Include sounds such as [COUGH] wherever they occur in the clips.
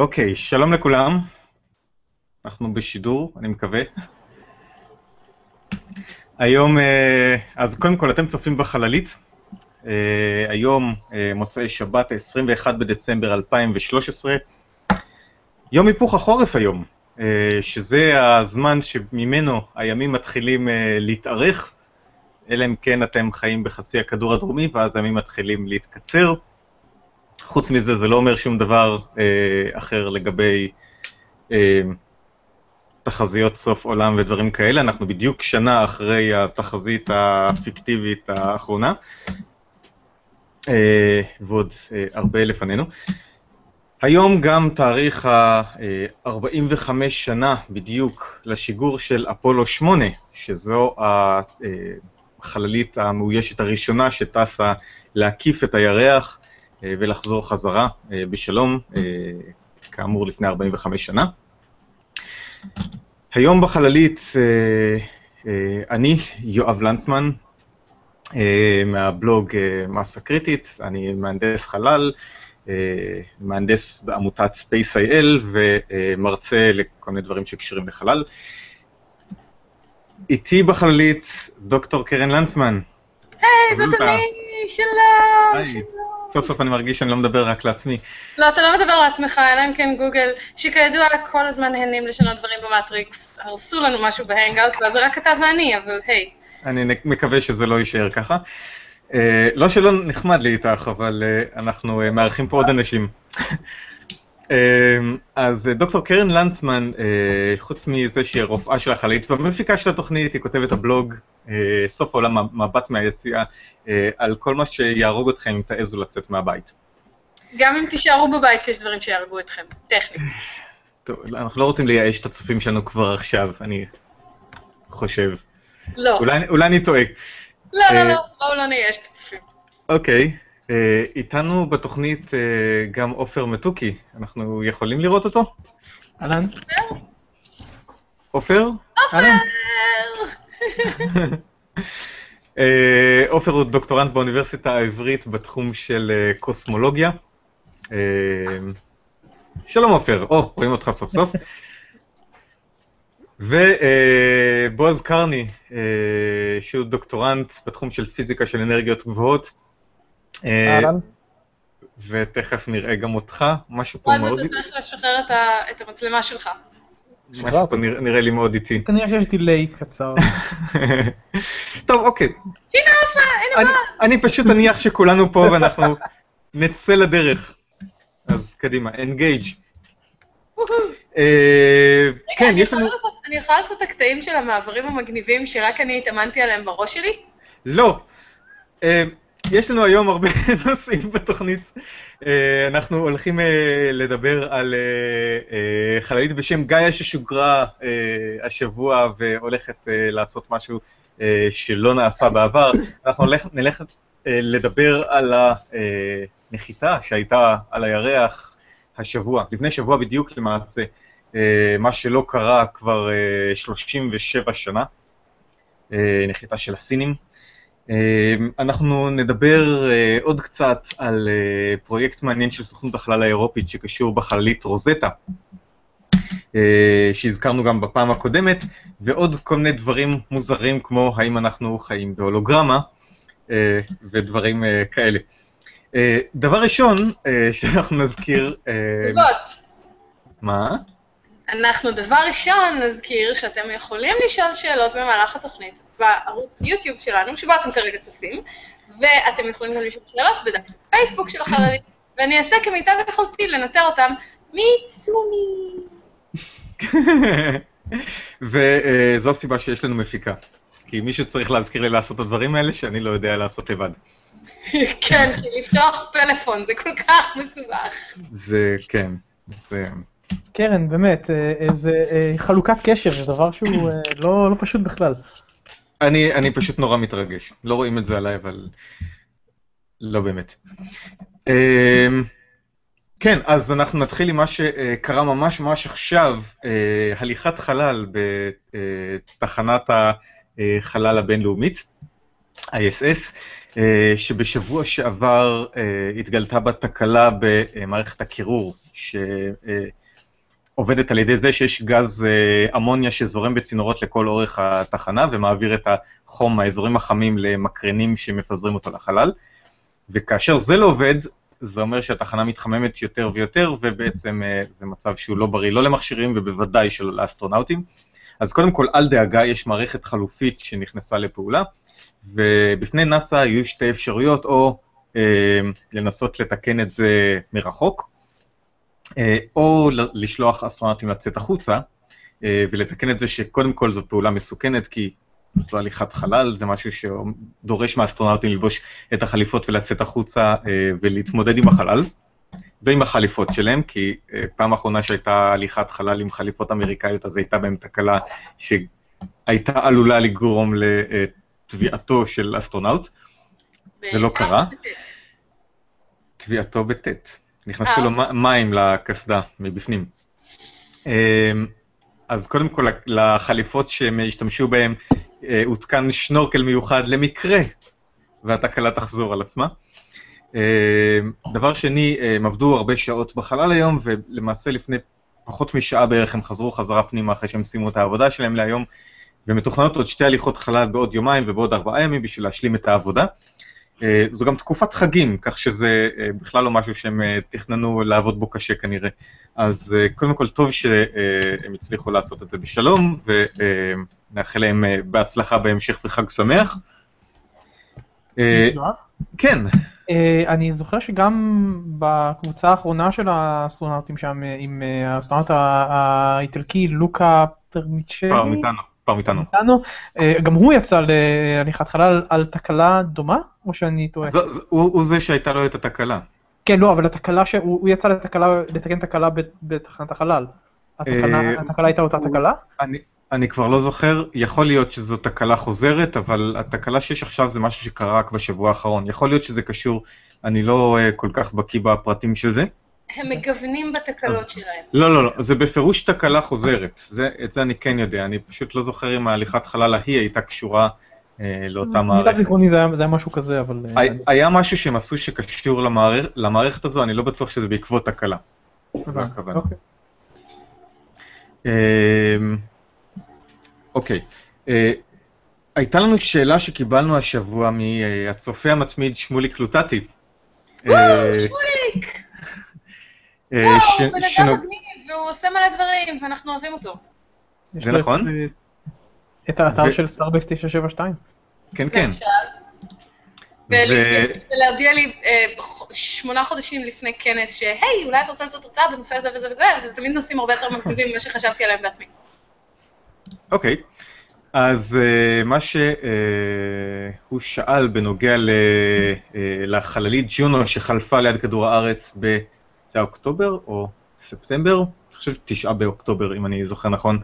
אוקיי, שלום לכולם. אנחנו בשידור, אני מקווה. היום, אה, אז קודם כל, אתם צופים בחללית. אה, היום, אה, מוצאי שבת, 21 בדצמבר 2013. יום היפוך החורף היום, שזה הזמן שממנו הימים מתחילים להתארך, אלא אם כן אתם חיים בחצי הכדור הדרומי, ואז הימים מתחילים להתקצר. חוץ מזה, זה לא אומר שום דבר אה, אחר לגבי אה, תחזיות סוף עולם ודברים כאלה. אנחנו בדיוק שנה אחרי התחזית הפיקטיבית האחרונה, אה, ועוד אה, הרבה לפנינו. היום גם תאריך ה-45 שנה בדיוק לשיגור של אפולו 8, שזו החללית המאוישת הראשונה שטסה להקיף את הירח אה, ולחזור חזרה אה, בשלום, אה, כאמור לפני 45 שנה. היום בחללית אני יואב לנצמן, מהבלוג מסה קריטית, אני מהנדס חלל, מהנדס בעמותת Space.il ומרצה לכל מיני דברים שקשורים לחלל. איתי בחללית דוקטור קרן לנצמן. היי, זאת אני, שלום, שלום. סוף סוף אני מרגיש שאני לא מדבר רק לעצמי. לא, אתה לא מדבר לעצמך, אלא אם כן גוגל, שכידוע כל הזמן נהנים לשנות דברים במטריקס, הרסו לנו משהו בהנגאוט, ואז זה רק אתה ואני, אבל היי. אני מקווה שזה לא יישאר ככה. Uh, לא שלא נחמד לי איתך, אבל uh, אנחנו uh, מארחים פה עוד אנשים. אמ, אז אה, דוקטור קרן לנצמן, אה, חוץ מזה שהיא הרופאה של החללית והמפיקה של התוכנית, היא כותבת הבלוג אה, סוף העולם מבט מהיציאה, על כל מה שיהרוג אתכם אם תעזו לצאת מהבית. גם אם תישארו בבית יש דברים שיהרגו אתכם, טכנית. טוב, אנחנו לא רוצים לייאש את הצופים שלנו כבר עכשיו, אני חושב. לא. אולי, אולי אני טועה. לא, לא, לא, בואו לא נייאש את הצופים. אוקיי. אה, איתנו בתוכנית אה, גם עופר מתוקי, אנחנו יכולים לראות אותו? אהלן. עופר? עופר! אה, עופר הוא דוקטורנט באוניברסיטה העברית בתחום של קוסמולוגיה. שלום עופר, או, רואים אותך סוף סוף. ובועז קרני, שהוא דוקטורנט בתחום של פיזיקה של אנרגיות גבוהות. אה, אהלן. ותכף נראה גם אותך, משהו פה מאוד... אז אתה צריך לשחרר את המצלמה שלך. משהו פה נראה לי מאוד איטי. כנראה שיש דיליי קצר. [LAUGHS] טוב, אוקיי. הנה עופה, הנה מה. אני פשוט אניח שכולנו פה ואנחנו [LAUGHS] נצא לדרך. אז קדימה, אנגייג'. אה, כן, יש לנו... אני יכולה לעשות את הקטעים של המעברים המגניבים שרק אני התאמנתי עליהם בראש שלי? לא. יש לנו היום הרבה [LAUGHS] נושאים בתוכנית. אה, אנחנו הולכים אה, לדבר על אה, חללית בשם גאיה ששוגרה השבוע והולכת לעשות משהו שלא נעשה בעבר. אנחנו נלך לדבר על הנחיתה שהייתה על הירח השבוע, לפני שבוע בדיוק למעשה, מה שלא קרה כבר 37 שנה, נחיתה של הסינים. אמ, אנחנו נדבר אה, עוד קצת על אה, פרויקט מעניין של סוכנות החלל האירופית שקשור בחללית רוזטה, אה, שהזכרנו גם בפעם הקודמת, ועוד כל מיני דברים מוזרים כמו האם אנחנו חיים בהולוגרמה, ודברים כאלה. דבר ראשון שאנחנו נזכיר... תגובות. מה? אנחנו דבר ראשון נזכיר שאתם יכולים לשאול שאלות במהלך התוכנית בערוץ יוטיוב שלנו, שבו אתם כרגע צופים, ואתם יכולים גם לשאול שאלות בדף פייסבוק של החללים, ואני אעשה כמיטב יכולתי לנטר אותם מצומי. [LAUGHS] וזו הסיבה שיש לנו מפיקה. כי מישהו צריך להזכיר לי לעשות את הדברים האלה שאני לא יודע לעשות לבד. [LAUGHS] כן, כי לפתוח פלאפון זה כל כך מסובך. זה, כן, זה... קרן, באמת, אה, איזה אה, חלוקת קשר, זה דבר שהוא אה, לא, לא פשוט בכלל. אני, אני פשוט נורא מתרגש. לא רואים את זה עליי, אבל לא באמת. אמ, כן, אז אנחנו נתחיל עם מה שקרה ממש ממש עכשיו, הליכת חלל בתחנת החלל הבינלאומית, ISS. אה, שבשבוע שעבר אה, התגלתה בה תקלה במערכת הקירור, שעובדת על ידי זה שיש גז אה, אמוניה שזורם בצינורות לכל אורך התחנה ומעביר את החום מהאזורים החמים למקרנים שמפזרים אותו לחלל, וכאשר זה לא עובד, זה אומר שהתחנה מתחממת יותר ויותר, ובעצם זה מצב שהוא לא בריא, לא למכשירים ובוודאי שלא לאסטרונאוטים. אז קודם כל, אל דאגה, יש מערכת חלופית שנכנסה לפעולה. ובפני נאס"א היו שתי אפשרויות, או אה, לנסות לתקן את זה מרחוק, אה, או לשלוח אסטרונאוטים לצאת החוצה, אה, ולתקן את זה שקודם כל זו פעולה מסוכנת, כי זו הליכת חלל, זה משהו שדורש מהאסטרונאוטים ללבוש את החליפות ולצאת החוצה אה, ולהתמודד עם החלל. ועם החליפות שלהם, כי אה, פעם אחרונה שהייתה הליכת חלל עם חליפות אמריקאיות, אז הייתה בהם תקלה שהייתה עלולה לגרום תביעתו של אסטרונאוט. זה לא קרה. תביעתו בטית. נכנסו לו אה. מים לקסדה מבפנים. אמ, אז קודם כל, לחליפות שהם השתמשו בהן אה, הותקן שנורקל מיוחד למקרה והתקלה תחזור על עצמה. אמ, דבר שני, הם עבדו הרבה שעות בחלל היום, ולמעשה לפני פחות משעה בערך הם חזרו חזרה פנימה אחרי שהם סיימו את העבודה שלהם להיום, ומתוכננות עוד שתי הליכות חלל בעוד יומיים ובעוד ארבעה ימים בשביל להשלים את העבודה. אה, זו גם תקופת חגים, כך שזה אה, בכלל לא משהו שהם אה, תכננו לעבוד בו קשה כנראה. אז קודם כל טוב שהם הצליחו לעשות את זה בשלום, ונאחל להם בהצלחה בהמשך וחג שמח. כן. אני זוכר שגם בקבוצה האחרונה של האסטרונאוטים שם, עם האסטרונאוט האיטלקי לוקה פרמיצ'לי. כבר איתנו. איתנו. אה, גם הוא יצא להליכת חלל על תקלה דומה, או שאני טועה? הוא זה שהייתה לו את התקלה. כן, לא, אבל התקלה, הוא יצא לתקן תקלה בתחנת החלל. אה, התקלה הייתה אותה תקלה? אני כבר לא זוכר, יכול להיות שזו תקלה חוזרת, אבל התקלה שיש עכשיו זה משהו שקרה רק בשבוע האחרון. יכול להיות שזה קשור, אני לא אה, כל כך בקיא בפרטים של זה. הם מגוונים בתקלות שלהם. לא, לא, לא, זה בפירוש תקלה חוזרת. זה, את זה אני כן יודע, אני פשוט לא זוכר אם ההליכת חלל ההיא הייתה קשורה אה, לאותה מערכת. מיטב זיכרוני זה, זה היה משהו כזה, אבל... אה, היה, היה משהו שהם עשו שקשור למערכ, למערכת הזו, אני לא בטוח שזה בעקבות תקלה. אוקיי. אמ, אוקיי. אה, הייתה לנו שאלה שקיבלנו השבוע מהצופה המתמיד שמוליק לוטטי. שמוליק! לא, הוא בן אדם מגניב, והוא עושה מלא דברים, ואנחנו אוהבים אותו. זה נכון. את האתר של Starbase 972. כן, כן. ולהודיע לי אה, שמונה חודשים לפני כנס, שהי, אולי אתה רוצה לעשות הרצאה בנושא הזה וזה וזה, וזה תמיד נושאים הרבה יותר מגניבים ממה שחשבתי עליהם בעצמי. אוקיי, אז uh, מה שהוא uh, שאל בנוגע ל, uh, לחללית ג'ונו שחלפה ליד כדור הארץ ב... זה היה אוקטובר או ספטמבר, אני חושב תשעה באוקטובר, אם אני זוכר נכון,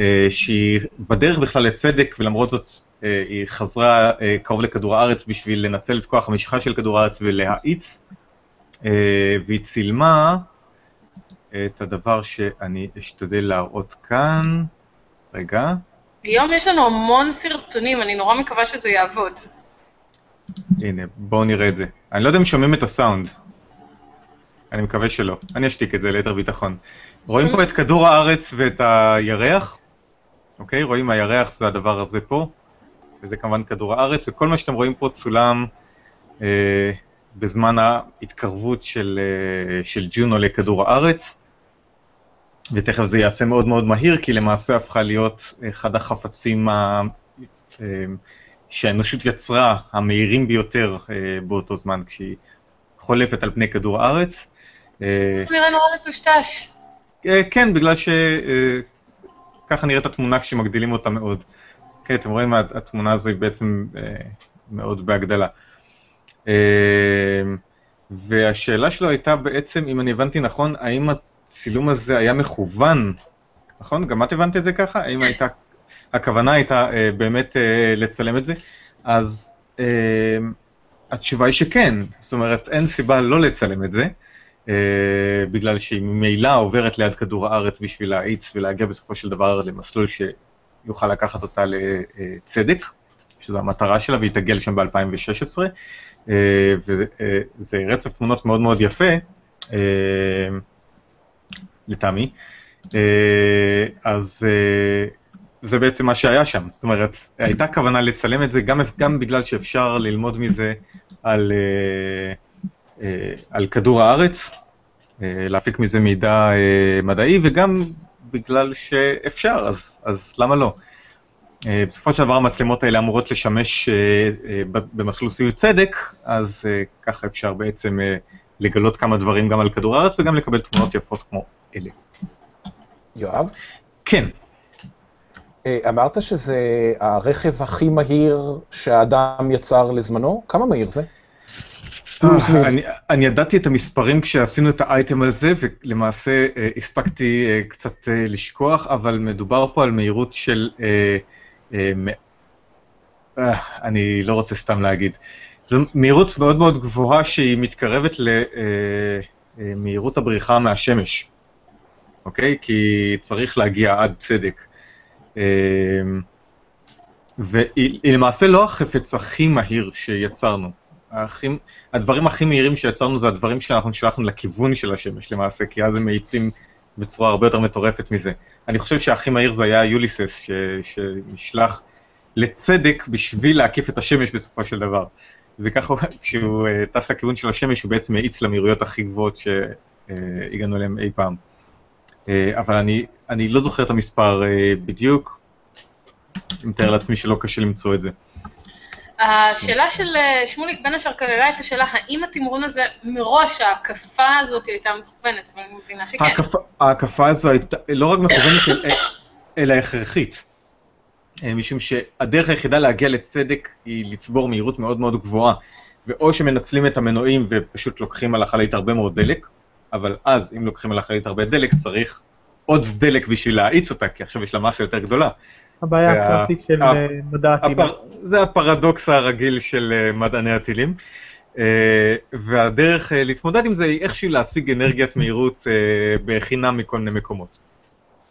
אה, שהיא בדרך בכלל לצדק, ולמרות זאת אה, היא חזרה אה, קרוב לכדור הארץ בשביל לנצל את כוח המשיכה של כדור הארץ ולהאיץ, והיא צילמה את הדבר שאני אשתדל להראות כאן. רגע. היום יש לנו המון סרטונים, אני נורא מקווה שזה יעבוד. הנה, בואו נראה את זה. אני לא יודע אם שומעים את הסאונד. אני מקווה שלא. אני אשתיק את זה ליתר ביטחון. רואים פה את כדור הארץ ואת הירח, אוקיי? רואים הירח זה הדבר הזה פה, וזה כמובן כדור הארץ, וכל מה שאתם רואים פה צולם אה, בזמן ההתקרבות של, אה, של ג'ונו לכדור הארץ, ותכף זה ייעשה מאוד מאוד מהיר, כי למעשה הפכה להיות אחד החפצים ה... אה, שהאנושות יצרה, המהירים ביותר אה, באותו זמן, כשהיא חולפת על פני כדור הארץ. אה, נראה נורא מטושטש. אה, כן, בגלל שככה אה, נראית התמונה כשמגדילים אותה מאוד. כן, אתם רואים, התמונה הזו היא בעצם מאוד בהגדלה. והשאלה שלו הייתה בעצם, אם אני הבנתי נכון, האם הצילום הזה היה מכוון, נכון? גם את הבנת את זה ככה? האם הייתה, הכוונה הייתה באמת לצלם את זה? אז התשובה היא שכן, זאת אומרת, אין סיבה לא לצלם את זה. אה, בגלל שהיא ממילא עוברת ליד כדור הארץ בשביל להאיץ ולהגיע בסופו של דבר למסלול שיוכל לקחת אותה לצדק, שזו המטרה שלה, והיא תגיע לשם ב-2016, וזה רצף תמונות מאוד מאוד יפה, לטעמי. אז זה בעצם מה שהיה שם, זאת אומרת, הייתה כוונה לצלם את זה גם, גם בגלל שאפשר ללמוד מזה על, על כדור הארץ, להפיק מזה מידע מדעי, וגם בגלל שאפשר, אז, אז למה לא? אה, בסופו של דבר המצלמות האלה אמורות לשמש אה, אה, במסלול סביב צדק, אז ככה אפשר בעצם לגלות כמה דברים גם על כדור הארץ וגם לקבל תמונות יפות כמו אלה. יואב? כן. אמרת שזה הרכב הכי מהיר שהאדם יצר לזמנו? כמה מהיר זה? אה, אני ידעתי את המספרים כשעשינו את האייטם הזה, ולמעשה אה, הספקתי אה, קצת לשכוח, אבל מדובר פה על מהירות של... אני לא רוצה סתם להגיד. זו מהירות מאוד מאוד גבוהה שהיא מתקרבת למהירות הבריחה מהשמש, אוקיי? כי צריך להגיע עד צדק. והיא למעשה לא החפץ הכי מהיר שיצרנו. האחים, הדברים הכי מהירים שיצרנו זה הדברים שאנחנו שלחנו לכיוון של השמש למעשה, כי אז הם מאיצים בצורה הרבה יותר מטורפת מזה. אני חושב שהכי מהיר זה היה יוליסס, ש, שנשלח לצדק בשביל להקיף את השמש בסופו של דבר. וככה כשהוא uh, טס לכיוון של השמש, הוא בעצם מאיץ למהירויות הכי גבוהות שהגענו אליהן אי פעם. Uh, אבל אני, אני לא זוכר את המספר בדיוק, אני מתאר לעצמי שלא קשה למצוא את זה. השאלה של אה, שמוליק בין השאר כללה את השאלה האם התמרון הזה מראש, ההקפה הזאת הייתה מכוונת, אבל אני מבינה שכן. ההקפה הזו הייתה לא רק מכוונת, אלא הכרחית. אה, משום שהדרך היחידה להגיע לצדק היא לצבור מהירות מאוד מאוד גבוהה. ואו שמנצלים את המנועים ופשוט לוקחים על החללית הרבה מאוד דלק, אבל אז אם לוקחים על החללית הרבה דלק צריך עוד דלק בשביל להאיץ אותה, כי עכשיו יש לה מסה יותר גדולה. הבעיה הקלאסית של אה, מדע הטילים. זה הפרדוקס הרגיל של אה, מדעני הטילים. Uh, והדרך uh, להתמודד עם זה היא איכשהו להשיג אנרגיית מהירות uh, בחינם מכל מיני מקומות.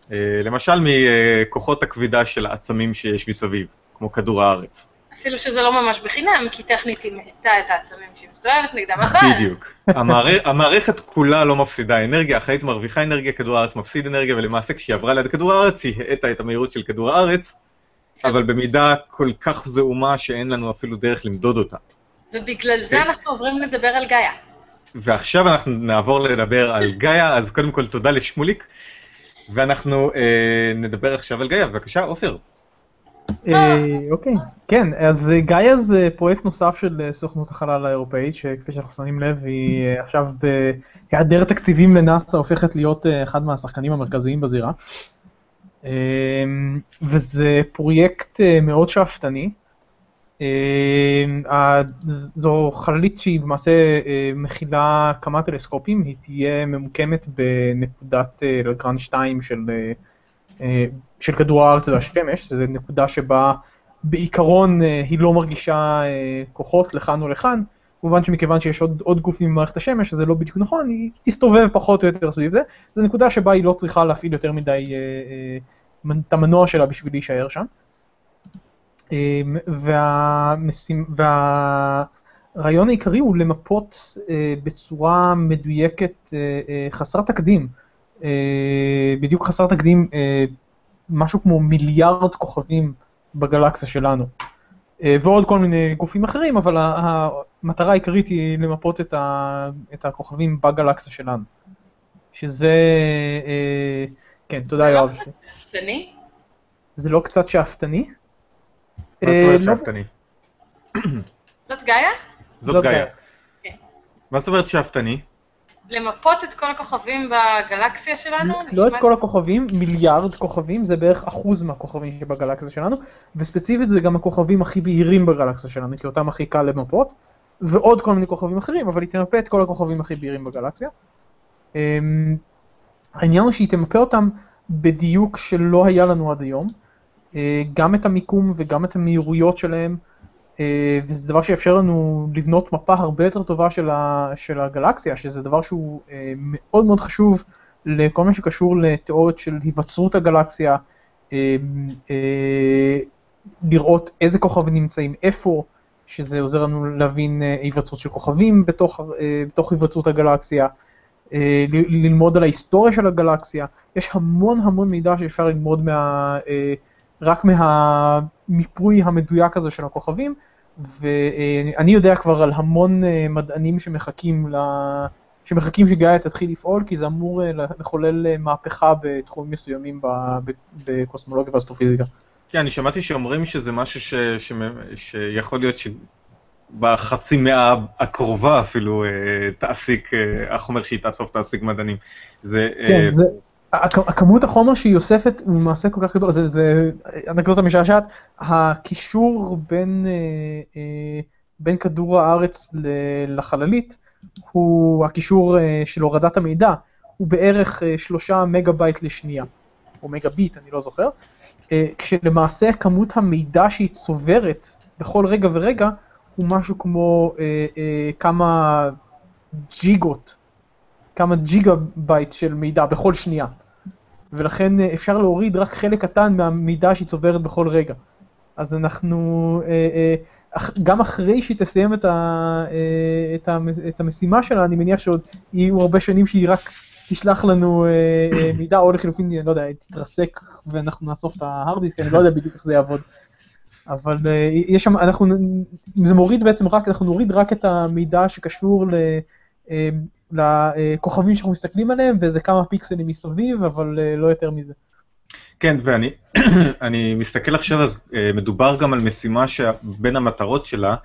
Uh, למשל מכוחות הכבידה של העצמים שיש מסביב, כמו כדור הארץ. אפילו שזה לא ממש בחינם, כי טכנית היא מאטה את העצמים שהיא מסתובבת נגדם, אבל... בדיוק. המערכ... המערכת כולה לא מפסידה אנרגיה, החיים מרוויחה אנרגיה, כדור הארץ מפסיד אנרגיה, ולמעשה כשהיא עברה ליד כדור הארץ, היא האטה את המהירות של כדור הארץ, אבל במידה כל כך זעומה שאין לנו אפילו דרך למדוד אותה. ובגלל זה כן. אנחנו עוברים לדבר על גאיה. ועכשיו אנחנו נעבור לדבר על גאיה, אז קודם כל תודה לשמוליק, ואנחנו אה, נדבר עכשיו על גאיה. בבקשה, עופר. אה, אוקיי, כן, אז אה, גאיה זה פרויקט נוסף של אה, סוכנות החלל האירופאית, שכפי שאנחנו שמים לב, היא עכשיו בהיעדר תקציבים לנאס"א הופכת להיות אחד מהשחקנים המרכזיים בזירה. וזה פרויקט מאוד שאפתני. זו חללית שהיא למעשה מכילה כמה טלסקופים, היא תהיה ממוקמת בנקודת לגרנד 2 של אה, של כדור הארץ והשמש, זו נקודה שבה בעיקרון אה, היא לא מרגישה אה, כוחות לכאן או לכאן, כמובן שמכיוון שיש עוד, עוד גופים במערכת השמש, זה לא בדיוק נכון, היא תסתובב פחות או יותר סביב זה, זו נקודה שבה היא לא צריכה להפעיל יותר מדי אה, את המנוע שלה בשביל להישאר שם. אה, והמשים, והרעיון העיקרי הוא למפות אה, בצורה מדויקת, אה, אה, חסרת תקדים, אה, בדיוק חסר תקדים, אה, משהו כמו מיליארד כוכבים בגלקסיה שלנו. אה, ועוד כל מיני גופים אחרים, אבל המטרה העיקרית היא למפות את, ה, את הכוכבים בגלקסיה שלנו. שזה, כן, תודה יואב. זה לא קצת שאפתני? זה לא קצת שאפתני? מה זאת אומרת לא- שאפתני? זאת גאיה? זאת גאיה. כן. מה זאת אומרת שאפתני? למפות את כל הכוכבים בגלקסיה שלנו? לא את כל הכוכבים, מיליארד כוכבים, זה בערך אחוז מהכוכבים שבגלקסיה שלנו, וספציפית זה גם הכוכבים הכי בהירים בגלקסיה שלנו, כי אותם הכי קל למפות, ועוד כל מיני כוכבים אחרים, אבל היא תמפה את כל הכוכבים הכי בהירים בגלקסיה. אמ, העניין הוא שהיא תמפה אותם בדיוק שלא היה לנו עד היום, אה, גם את המיקום וגם את המהירויות שלהם, וזה דבר שיאפשר לנו לבנות מפה הרבה יותר טובה של, ה, של הגלקסיה, שזה דבר שהוא אה, מאוד מאוד חשוב לכל מה שקשור לתיאוריות של היווצרות הגלקסיה, אה, לראות איזה כוכבים נמצאים איפה, שזה עוזר לנו להבין אה, היווצרות של כוכבים בתוך, אה, בתוך היווצרות הגלקסיה, אה, ללמוד על ההיסטוריה של הגלקסיה, יש המון המון מידע שאפשר ללמוד מה, אה, רק מהמיפוי המדויק הזה של הכוכבים, ואני יודע כבר על המון אה, מדענים שמחכים ל... שמחכים שגאיה תתחיל לפעול, כי זה אמור אה, לחולל אה, מהפכה בתחומים מסוימים בקוסמולוגיה ואסטרופיזיקה. כן, אני שמעתי שאומרים שזה משהו ש... ש... שיכול להיות שבחצי מאה הקרובה אפילו תעסיק, החומר שהיא תאסוף תעסיק מדענים. זה... כן, זה, הכמות החומר שהיא אוספת הוא למעשה כל כך גדול, זה, זה אנקדוטה משעשעת, הקישור בין, אה, אה, בין כדור הארץ לחללית הוא הקישור אה, של הורדת המידע, הוא בערך שלושה מגה בייט לשנייה, או מגה ביט, אני לא זוכר, כשלמעשה כמות המידע שהיא צוברת בכל רגע ורגע הוא משהו כמו כמה ג'יגות כמה ג'יגה בייט של מידע בכל שנייה. ולכן אה, אפשר להוריד רק חלק קטן מהמידע שהיא צוברת בכל רגע. אז אנחנו, אה, אה, גם אחרי שהיא תסיים את, המשימה שלה, אני מניח שעוד יהיו הרבה שנים שהיא רק תשלח לנו מידע, או לחילופין, אני לא יודע, תתרסק ואנחנו נאסוף את ההארד דיסק, אני לא יודע בדיוק איך זה יעבוד. אבל יש שם, אנחנו, אם זה מוריד בעצם רק, אנחנו נוריד רק את המידע שקשור ל... לכוכבים שאנחנו מסתכלים עליהם, וזה כמה פיקסלים מסביב, אבל אה, לא יותר מזה. כן, ואני [CLEARS THROAT] אני מסתכל עכשיו, אז אה, מדובר גם על משימה שבין המטרות שלה,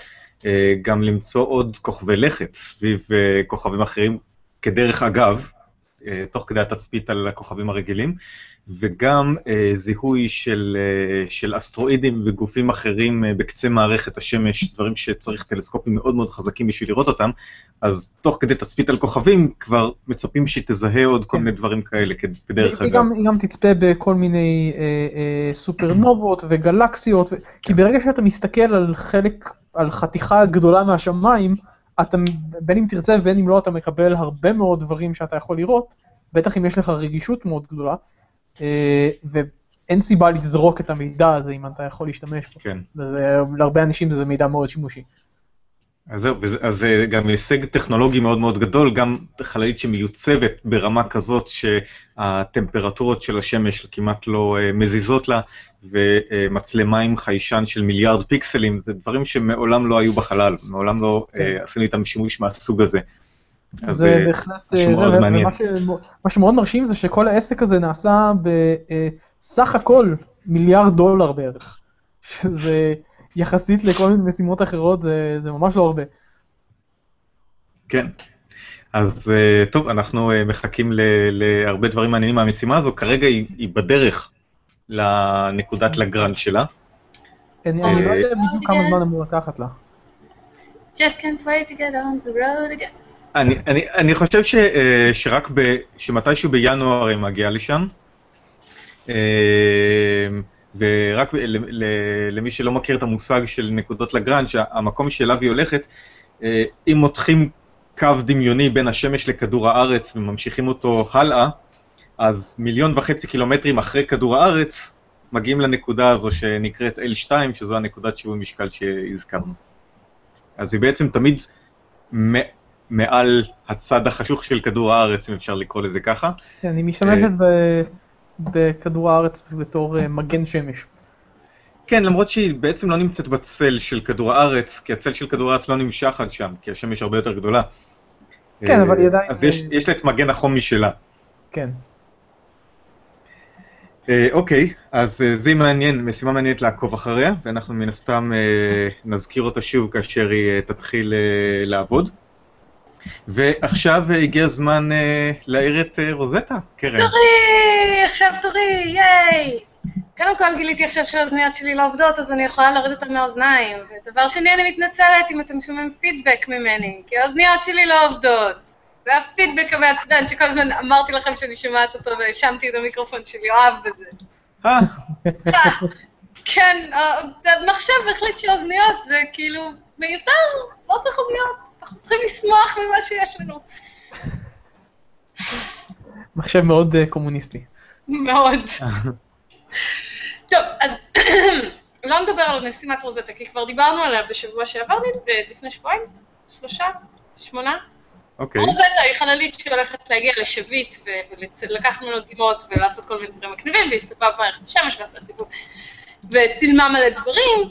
אה, גם למצוא עוד כוכבי לכת סביב כוכבים אחרים, כדרך אגב, תוך כדי התצפית על הכוכבים הרגילים, וגם אה, זיהוי של, אה, של אסטרואידים וגופים אחרים אה, בקצה מערכת השמש, דברים שצריך טלסקופים מאוד מאוד חזקים בשביל לראות אותם, אז תוך כדי תצפית על כוכבים, כבר מצפים שהיא תזהה עוד כל כן. מיני דברים כאלה, כדרך היא אגב. היא גם תצפה בכל מיני אה, אה, סופרנובות וגלקסיות, ו... כי ברגע שאתה מסתכל על חלק, על חתיכה גדולה מהשמיים, אתה, בין אם תרצה ובין אם לא, אתה מקבל הרבה מאוד דברים שאתה יכול לראות, בטח אם יש לך רגישות מאוד גדולה, אה, ואין סיבה לזרוק את המידע הזה אם אתה יכול להשתמש בו. כן. וזה, להרבה אנשים זה מידע מאוד שימושי. אז זהו, אז זה גם הישג טכנולוגי מאוד מאוד גדול, גם חללית שמיוצבת ברמה כזאת שהטמפרטורות של השמש כמעט לא אה, מזיזות לה, ומצלמה עם חיישן של מיליארד פיקסלים, זה דברים שמעולם לא היו בחלל, מעולם לא כן. אה, עשינו איתם שימוש מהסוג הזה. אז זה אה, בהחלט, משהו אה, מאוד זה, מעניין. ש- מה שמאוד מרשים זה שכל העסק הזה נעשה בסך הכל מיליארד דולר בערך, [LAUGHS] שזה יחסית לכל מיני משימות אחרות זה, זה ממש לא הרבה. כן. אז אה, טוב, אנחנו אה, מחכים ל- להרבה דברים מעניינים מהמשימה הזו, כרגע היא היא בדרך לנקודת לגרנד שלה. אני, אני לא יודע אה, בדיוק כמה זמן אמור לקחת לה. Just can't wait to get on the road again. אני, אני, אני חושב ש, שרק ב, שמתישהו בינואר היא מגיעה לשם, ורק למי שלא מכיר את המושג של נקודות לגרנד, שהמקום שאליו היא הולכת, אה, אם מותחים קו דמיוני בין השמש לכדור הארץ וממשיכים אותו הלאה, אז מיליון וחצי קילומטרים אחרי כדור הארץ, מגיעים לנקודה הזו שנקראת L2, שזו הנקודת שיווי משקל שהזכרנו. אז היא בעצם תמיד מעל הצד החשוך של כדור הארץ, אם אפשר לקרוא לזה ככה. כן, אני משתמשת בכדור הארץ בתור אה, מגן שמש. כן, למרות שהיא בעצם לא נמצאת בצל של כדור הארץ, כי הצל של כדור הארץ לא נמשך עד שם, כי השמש הרבה יותר גדולה. כן, אבל היא עדיין- אז יש, יש לה את מגן החום משלה. כן. אה, אוקיי, אז אה, זה מעניין, משימה מעניינת לעקוב אחריה, ואנחנו מן הסתם אה, נזכיר אותה שוב כאשר היא אה, תתחיל אה, לעבוד. ועכשיו אה, הגיע הזמן אה, להעיר את אה, רוזטה, קרן. תורי! עכשיו תורי, ייי! קודם כל גיליתי עכשיו שהאוזניות שלי לא עובדות, אז אני יכולה להוריד אותן מהאוזניים. ודבר שני, אני מתנצלת אם אתם שומעים פידבק ממני, כי האוזניות שלי לא עובדות. והפידבק המעצבן שכל הזמן אמרתי לכם שאני שומעת אותו והאשמתי את המיקרופון של יואב בזה. כן, המחשב החליט שאוזניות זה כאילו מיותר, לא צריך אוזניות, אנחנו צריכים לשמוח ממה שיש לנו. מחשב מאוד אה, קומוניסטי. מאוד. [LAUGHS] טוב, אז [CLEARS THROAT] לא נדבר על משימת רוזטה, כי כבר דיברנו עליה בשבוע שעבר, נדמה, לפני שבועיים, שלושה, שמונה. אוקיי. רוזטה היא חללית שהולכת להגיע לשביט, ולקח ממנו דגימות ולעשות כל מיני דברים מגניבים, והסתובבה במערכת השמש ועשתה סיבוב, וצילמה מלא דברים,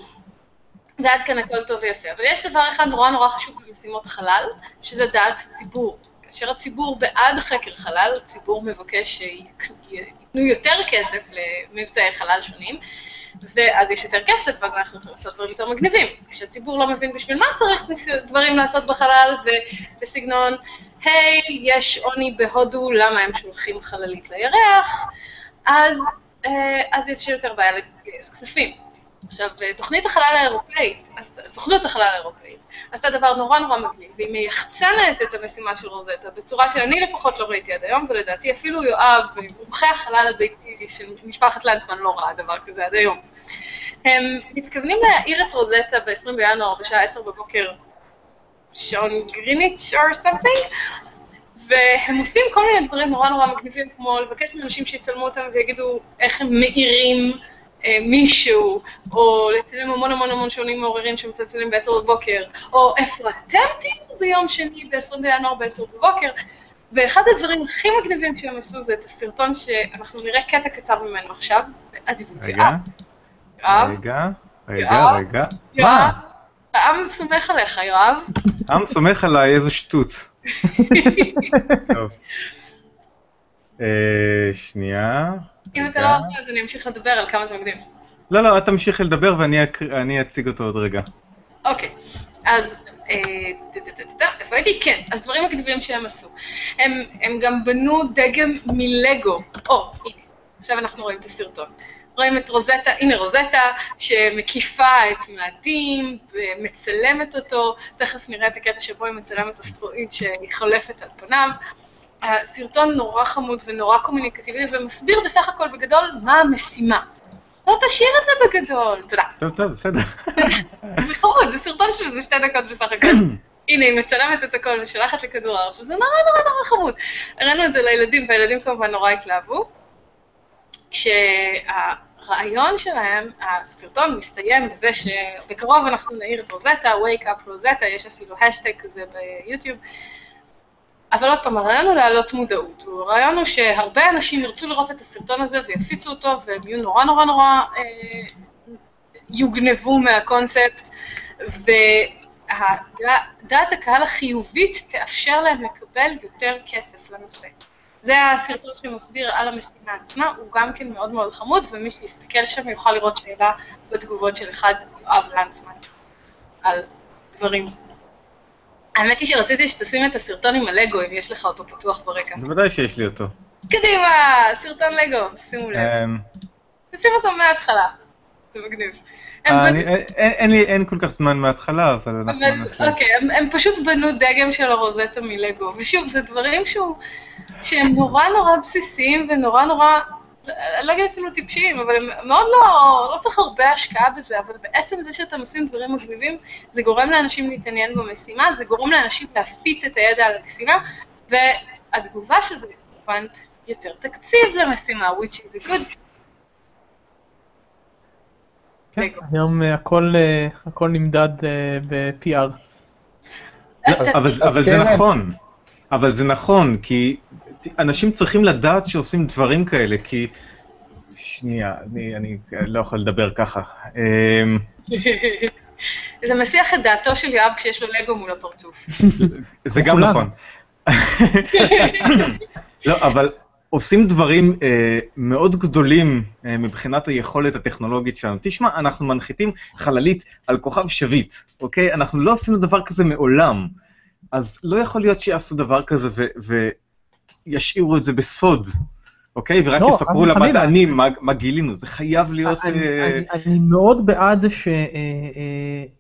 ועד כאן הכל טוב ויפה. אבל יש דבר אחד נורא נורא חשוב במשימות חלל, שזה דעת הציבור. כאשר הציבור בעד חקר חלל, הציבור מבקש שייתנו יותר כסף למבצעי חלל שונים, ואז יש יותר כסף, אז אנחנו יכולים לעשות דברים יותר מגניבים. כשהציבור לא מבין בשביל מה צריך דברים לעשות בחלל, ובסגנון, היי, hey, יש עוני בהודו, למה הם שולחים חללית לירח, אז, אה, אז יש יותר בעיה לגייס כספים. עכשיו, תוכנית החלל האירופאית, סוכנות החלל האירופאית, עשתה דבר נורא נורא מגניב, והיא מייחצנת את המשימה של רוזטה בצורה שאני לפחות לא ראיתי עד היום, ולדעתי אפילו יואב, מומחה החלל הביתי של משפחת לנצמן, לא ראה דבר כזה עד היום. הם מתכוונים להעיר את רוזטה ב-20 בינואר בשעה 10 בבוקר, שעון גריניץ' or something, והם עושים כל מיני דברים נורא נורא מגניבים, כמו לבקש מאנשים שיצלמו אותם ויגידו איך הם מאירים אה, מישהו, או לצלם המון המון המון שעונים מעוררים שמצלצלים ב-10 בבוקר, או איפה אתם תהיו ביום שני ב-20 בינואר ב-10 בבוקר. ואחד הדברים הכי מגניבים שהם עשו זה את הסרטון שאנחנו נראה קטע קצר ממנו עכשיו, באדיבות רגע, יואב. רגע, רגע, רגע. מה? העם סומך עליך, יואב. עם סומך עליי, איזה שטות. [LAUGHS] טוב. אה, שנייה. אם אתה רגע. לא רוצה, אז אני אמשיך לדבר על כמה זה מגניב. לא, לא, את תמשיכי לדבר ואני אציג אותו עוד רגע. אוקיי, אז אה, איפה הייתי? כן, אז דברים מגניבים שהם עשו. הם, הם גם בנו דגם מלגו. או, הנה, עכשיו אנחנו רואים את הסרטון. רואים את רוזטה, הנה רוזטה, שמקיפה את מאדים ומצלמת אותו, תכף נראה את הקטע שבו היא מצלמת אסטרואיד שהיא חולפת על פניו. הסרטון נורא חמוד ונורא קומוניקטיבי ומסביר בסך הכל בגדול מה המשימה. לא תשאיר את זה בגדול, תודה. טוב, טוב, בסדר. זה חמוד, זה סרטון של איזה שתי דקות בסך הכל. [CLEARS THROAT] הנה, היא מצלמת את הכל ושולחת לכדור הארץ, וזה נורא נורא נורא חמוד. הראינו את זה לילדים, והילדים כמובן נורא התלהבו. כשהרעיון שלהם, הסרטון מסתיים בזה שבקרוב אנחנו נעיר את רוזטה, wake up רוזטה, יש אפילו השטג כזה ביוטיוב. אבל עוד פעם, הרעיון הוא להעלות מודעות. הרעיון הוא שהרבה אנשים ירצו לראות את הסרטון הזה ויפיצו אותו, והם יהיו נורא נורא נורא אה, יוגנבו מהקונספט, ודעת הקהל החיובית תאפשר להם לקבל יותר כסף לנושא. זה הסרטון שמסביר על המשימה עצמה, הוא גם כן מאוד מאוד חמוד, ומי שיסתכל שם יוכל לראות שאלה בתגובות של אחד יואב לנצמן על דברים. האמת היא שרציתי שתשים את הסרטון עם הלגו, אם יש לך אותו פתוח ברקע. בוודאי שיש לי אותו. קדימה, סרטון לגו, שימו לב. אמ, נשים אותו מההתחלה, זה מגניב. אה, בנו- אני- אין כל כך זמן מההתחלה, אבל אנחנו ננסה. אוקיי, הם, פשוט בנו דגם של הרוזטה מלגו, ושוב, זה דברים שהם נורא נורא בסיסיים ונורא נורא, אני לא אגיד אפילו טיפשיים, אבל הם מאוד לא, לא צריך הרבה השקעה בזה, אבל בעצם זה שאתם עושים דברים מגניבים, זה גורם לאנשים להתעניין במשימה, זה גורם לאנשים להפיץ את הידע על המשימה, והתגובה של זה כמובן יותר תקציב למשימה, which is a good כן. היום אה, הכל, אה, הכל נמדד אה, ב-PR. לא, אבל זה כן. נכון, אבל זה נכון, כי אנשים צריכים לדעת שעושים דברים כאלה, כי... שנייה, אני, אני לא יכול לדבר ככה. אמ, זה מסיח את דעתו של יואב כשיש לו לגו מול הפרצוף. זה גם. נכון. לא, אבל עושים דברים אה, מאוד גדולים אה, מבחינת היכולת הטכנולוגית שלנו. תשמע, אנחנו מנחיתים חללית על כוכב שביט, אוקיי? אנחנו לא עשינו דבר כזה מעולם. אז לא יכול להיות שיעשו דבר כזה ו- וישאירו את זה בסוד, אוקיי? ורק לא, יספרו. למדענים מה, מה גילינו. זה חייב להיות... אני, אה, אני, אני מאוד בעד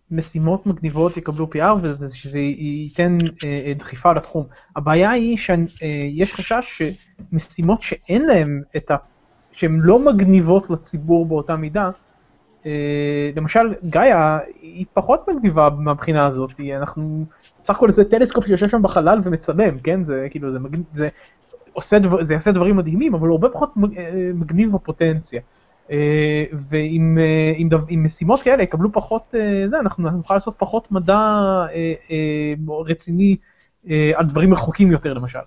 שמשימות מגניבות יקבלו PR ושזה ייתן אה, אה, דחיפה לתחום. הבעיה היא שיש חשש שמשימות שאין להן את ה... שהן לא מגניבות לציבור באותה מידה, אה, למשל גאיה היא פחות מגניבה מהבחינה הזאת, היא- אנחנו, בסך הכל זה טלסקופ שיושב שם בחלל ומצלם, כן? זה כאילו, זה, מגניב, זה, עושה דבר, זה יעשה דברים מדהימים, אבל הוא הרבה פחות אה, מגניב בפוטנציה. אה, אה, אם דו- אם משימות כאלה יקבלו פחות אה, זה, אנחנו נוכל לעשות פחות מדע אה, אה, רציני אה, על דברים רחוקים יותר למשל.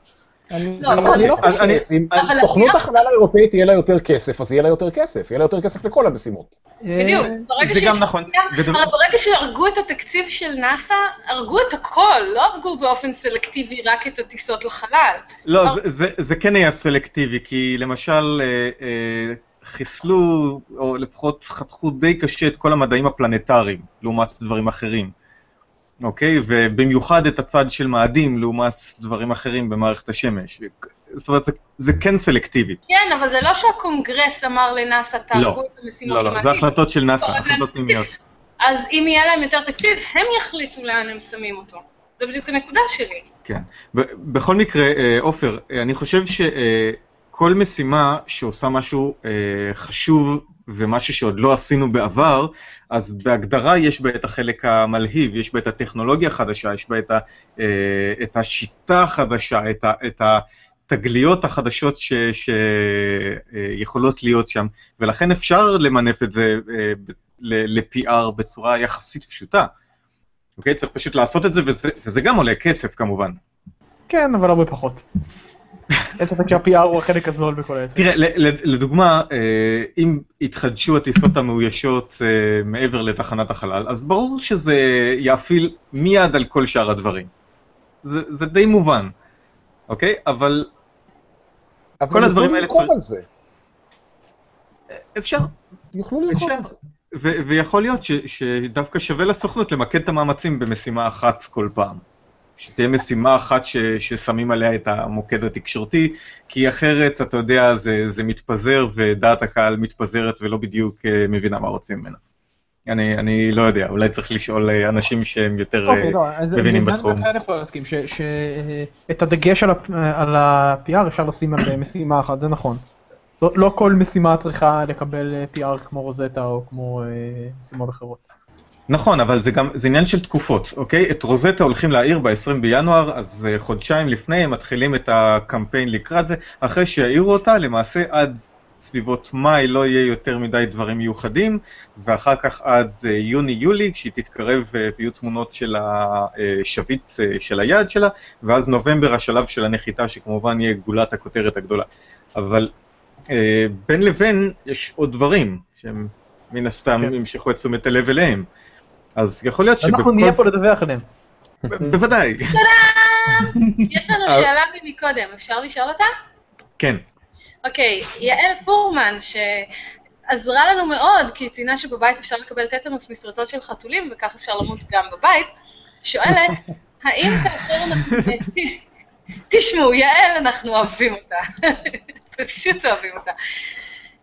אני לא, לא חושב, אם אני- החלל האירופאית יהיה לה יותר כסף, אז יהיה לה יותר כסף, יהיה לה יותר כסף לכל המשימות. בדיוק, אה, ברגע גם נכון. ברגע שהרגו את התקציב של נאסא, הרגו את הכל, לא הרגו באופן סלקטיבי רק את הטיסות לחלל. לא, זה, זה, זה כן היה סלקטיבי, כי למשל אה, אה, חיסלו, או לפחות חתכו די קשה את כל המדעים הפלנטריים, לעומת דברים אחרים, אוקיי? ובמיוחד את הצד של מאדים, לעומת דברים אחרים במערכת השמש. זאת אומרת, זה, זה כן סלקטיבי. כן, אבל זה לא שהקונגרס אמר לנאסא, תהרגו את המשימות לא, לא, זה. החלטות של נאס"א, לא, החלטות פנימיות. [LAUGHS] אז אם יהיה להם יותר תקציב, הם יחליטו לאן הם שמים אותו. זה בדיוק הנקודה שלי. כן. ב- בכל מקרה, אה, עופר, אה, אני חושב שכל משימה שעושה משהו אה, חשוב ומשהו שעוד לא עשינו בעבר, אז בהגדרה יש בה את החלק המלהיב, יש בה את הטכנולוגיה החדשה, יש בה את, ה, אה, את השיטה החדשה, את, ה, את התגליות החדשות שיכולות להיות שם, ולכן אפשר למנף את זה אה, ל-PR בצורה יחסית פשוטה. אוקיי? צריך פשוט לעשות את זה, וזה, וזה גם עולה כסף כמובן. כן, אבל הרבה פחות. אין ספק שה-PR הוא החלק הזול בכל העסק. תראה, לדוגמה, אה, אם יתחדשו הטיסות המאוישות אה, מעבר לתחנת החלל, אז ברור שזה יאפיל מיד על כל שאר הדברים. זה, זה די מובן, אוקיי? אבל אבל כל הדברים האלה צריך- על זה. אפשר, יוכלו לרכוב. על זה. ו- ויכול להיות ש- שדווקא שווה לסוכנות למקד את המאמצים במשימה אחת כל פעם. שתהיה משימה אחת ש- ששמים עליה את המוקד התקשורתי, כי אחרת, אתה יודע, זה, זה מתפזר ודעת הקהל מתפזרת ולא בדיוק אה, מבינה מה רוצים ממנה. אני, אני לא יודע, אולי צריך לשאול אה, אנשים שהם יותר... אוקיי, אה, לא, אז זה מבינים בתחום. אני יכול להסכים, שאת הדגש על על ה-PR אפשר לשים על משימה אחת, זה נכון. לא- לא כל משימה צריכה לקבל PR כמו רוזטה או כמו משימות אחרות. נכון, אבל זה גם, זה עניין של תקופות, אוקיי? את רוזטה הולכים להעיר ב-20 בינואר, אז uh, חודשיים לפני הם מתחילים את הקמפיין לקראת זה, אחרי שיעירו אותה, למעשה עד סביבות מאי לא יהיה יותר מדי דברים מיוחדים, ואחר כך עד uh, יוני-יולי, כשהיא תתקרב uh, ויהיו תמונות של השביט של היעד שלה, ואז נובמבר השלב של הנחיתה, שכמובן יהיה גולת הכותרת הגדולה. אבל בין לבין יש עוד דברים, שהם מן הסתם כן. ימשכו את תשומת הלב אליהם. אז יכול להיות אנחנו שבכל... נהיה פה לדווח עליהם. בוודאי, יש לנו [LAUGHS] אבל- שאלה ממקודם, אפשר לשאול אותה? כן. אוקיי, יעל פורמן, שעזרה לנו מאוד, כי היא ציינה שבבית אפשר לקבל טטנוס מסרטות של חתולים, וכך אפשר למות גם בבית, שואלת, האם כאשר אנחנו... [LAUGHS] תשמעו, יעל, אנחנו אוהבים אותה. [LAUGHS] פשוט אוהבים אותה.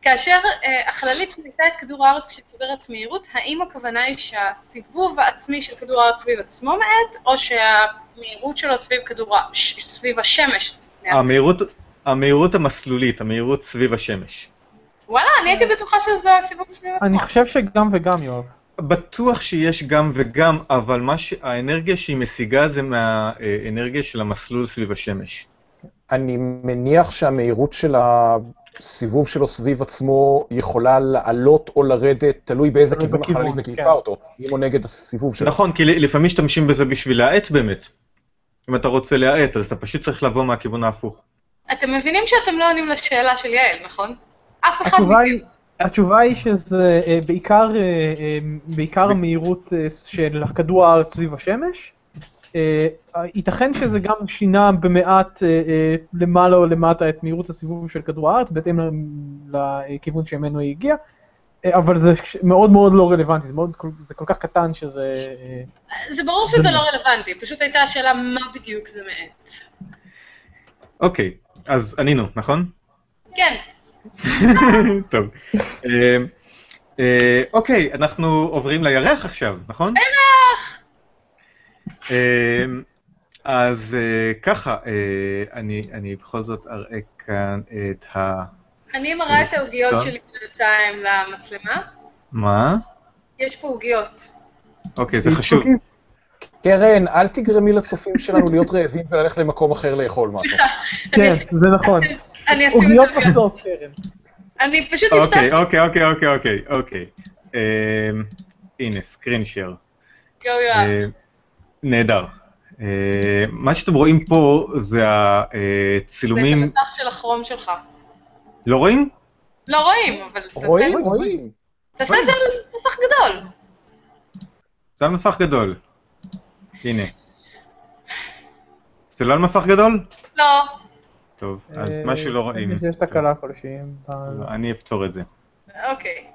כאשר אה, החללית מניתה את כדור הארץ כשצוברת מהירות, האם הכוונה היא שהסיבוב העצמי של כדור הארץ סביב עצמו מאט, או שהמהירות שלו סביב כדור ה... ש- סביב השמש? המהירות, המהירות המסלולית, המהירות סביב השמש. וואלה, אני הייתי בטוחה שזה הסיבוב סביב עצמו. אני חושב שגם וגם, יואב. בטוח שיש גם וגם, אבל מה ש... האנרגיה שהיא משיגה זה מהאנרגיה של המסלול סביב השמש. אני מניח שהמהירות של הסיבוב שלו סביב עצמו יכולה לעלות או לרדת, תלוי באיזה כיוון החללית כן. מקיפה אותו, אם הוא נגד הסיבוב שלו. נכון, כי לפעמים משתמשים בזה בשביל להאט באמת. אם אתה רוצה להאט, אז אתה פשוט צריך לבוא מהכיוון ההפוך. אתם מבינים שאתם לא עונים לשאלה של יעל, נכון? אף אחד התשובה. היא, התשובה היא שזה אה, בעיקר, אה, אה, בעיקר המהירות של כדור הארץ סביב השמש. אה, ייתכן שזה גם שינה במעט אה, אה, למעלה או למטה את מהירות הסיבוב של כדור הארץ, בהתאם לכיוון שממנו היא הגיעה, אבל זה מאוד מאוד לא רלוונטי, זה, מאוד, זה כל כך קטן שזה... זה ברור שזה לא רלוונטי, פשוט הייתה השאלה מה בדיוק זה מעט. אוקיי, אז ענינו, נכון? כן, [LAUGHS] טוב. אה, אה, אוקיי, אנחנו עוברים לירח עכשיו, נכון? אה, אז אה, ככה, אה, אני אני בכל זאת אראה כאן את ה... אני מראה את העוגיות. שלי בינתיים למצלמה. מה? יש פה עוגיות. אוקיי, זה חשוב. קרן, אל תגרמי לצופים שלנו להיות רעבים וללכת למקום אחר לאכול משהו. כן, זה נכון. אני אשים את עוגיות. בסוף, קרן. אני פשוט אוקיי, הבטחתי, אוקיי, אוקיי, אוקיי, אוקיי, אוקיי. אמ, הנה, סקרין שייר. גו יואב. נהדר. אה, מה שאתם רואים פה זה זה הצילומים... את המסך של הכרום שלך. לא רואים? לא רואים, אבל תעשה רואים, רואים. תעשה את זה על מסך גדול. זה על מסך גדול. הנה. זה לא על מסך גדול? לא. טוב, אז אה, משהו לא רואים. יש תקלה כלשהי. לא, אני אפתור את זה. אוקיי.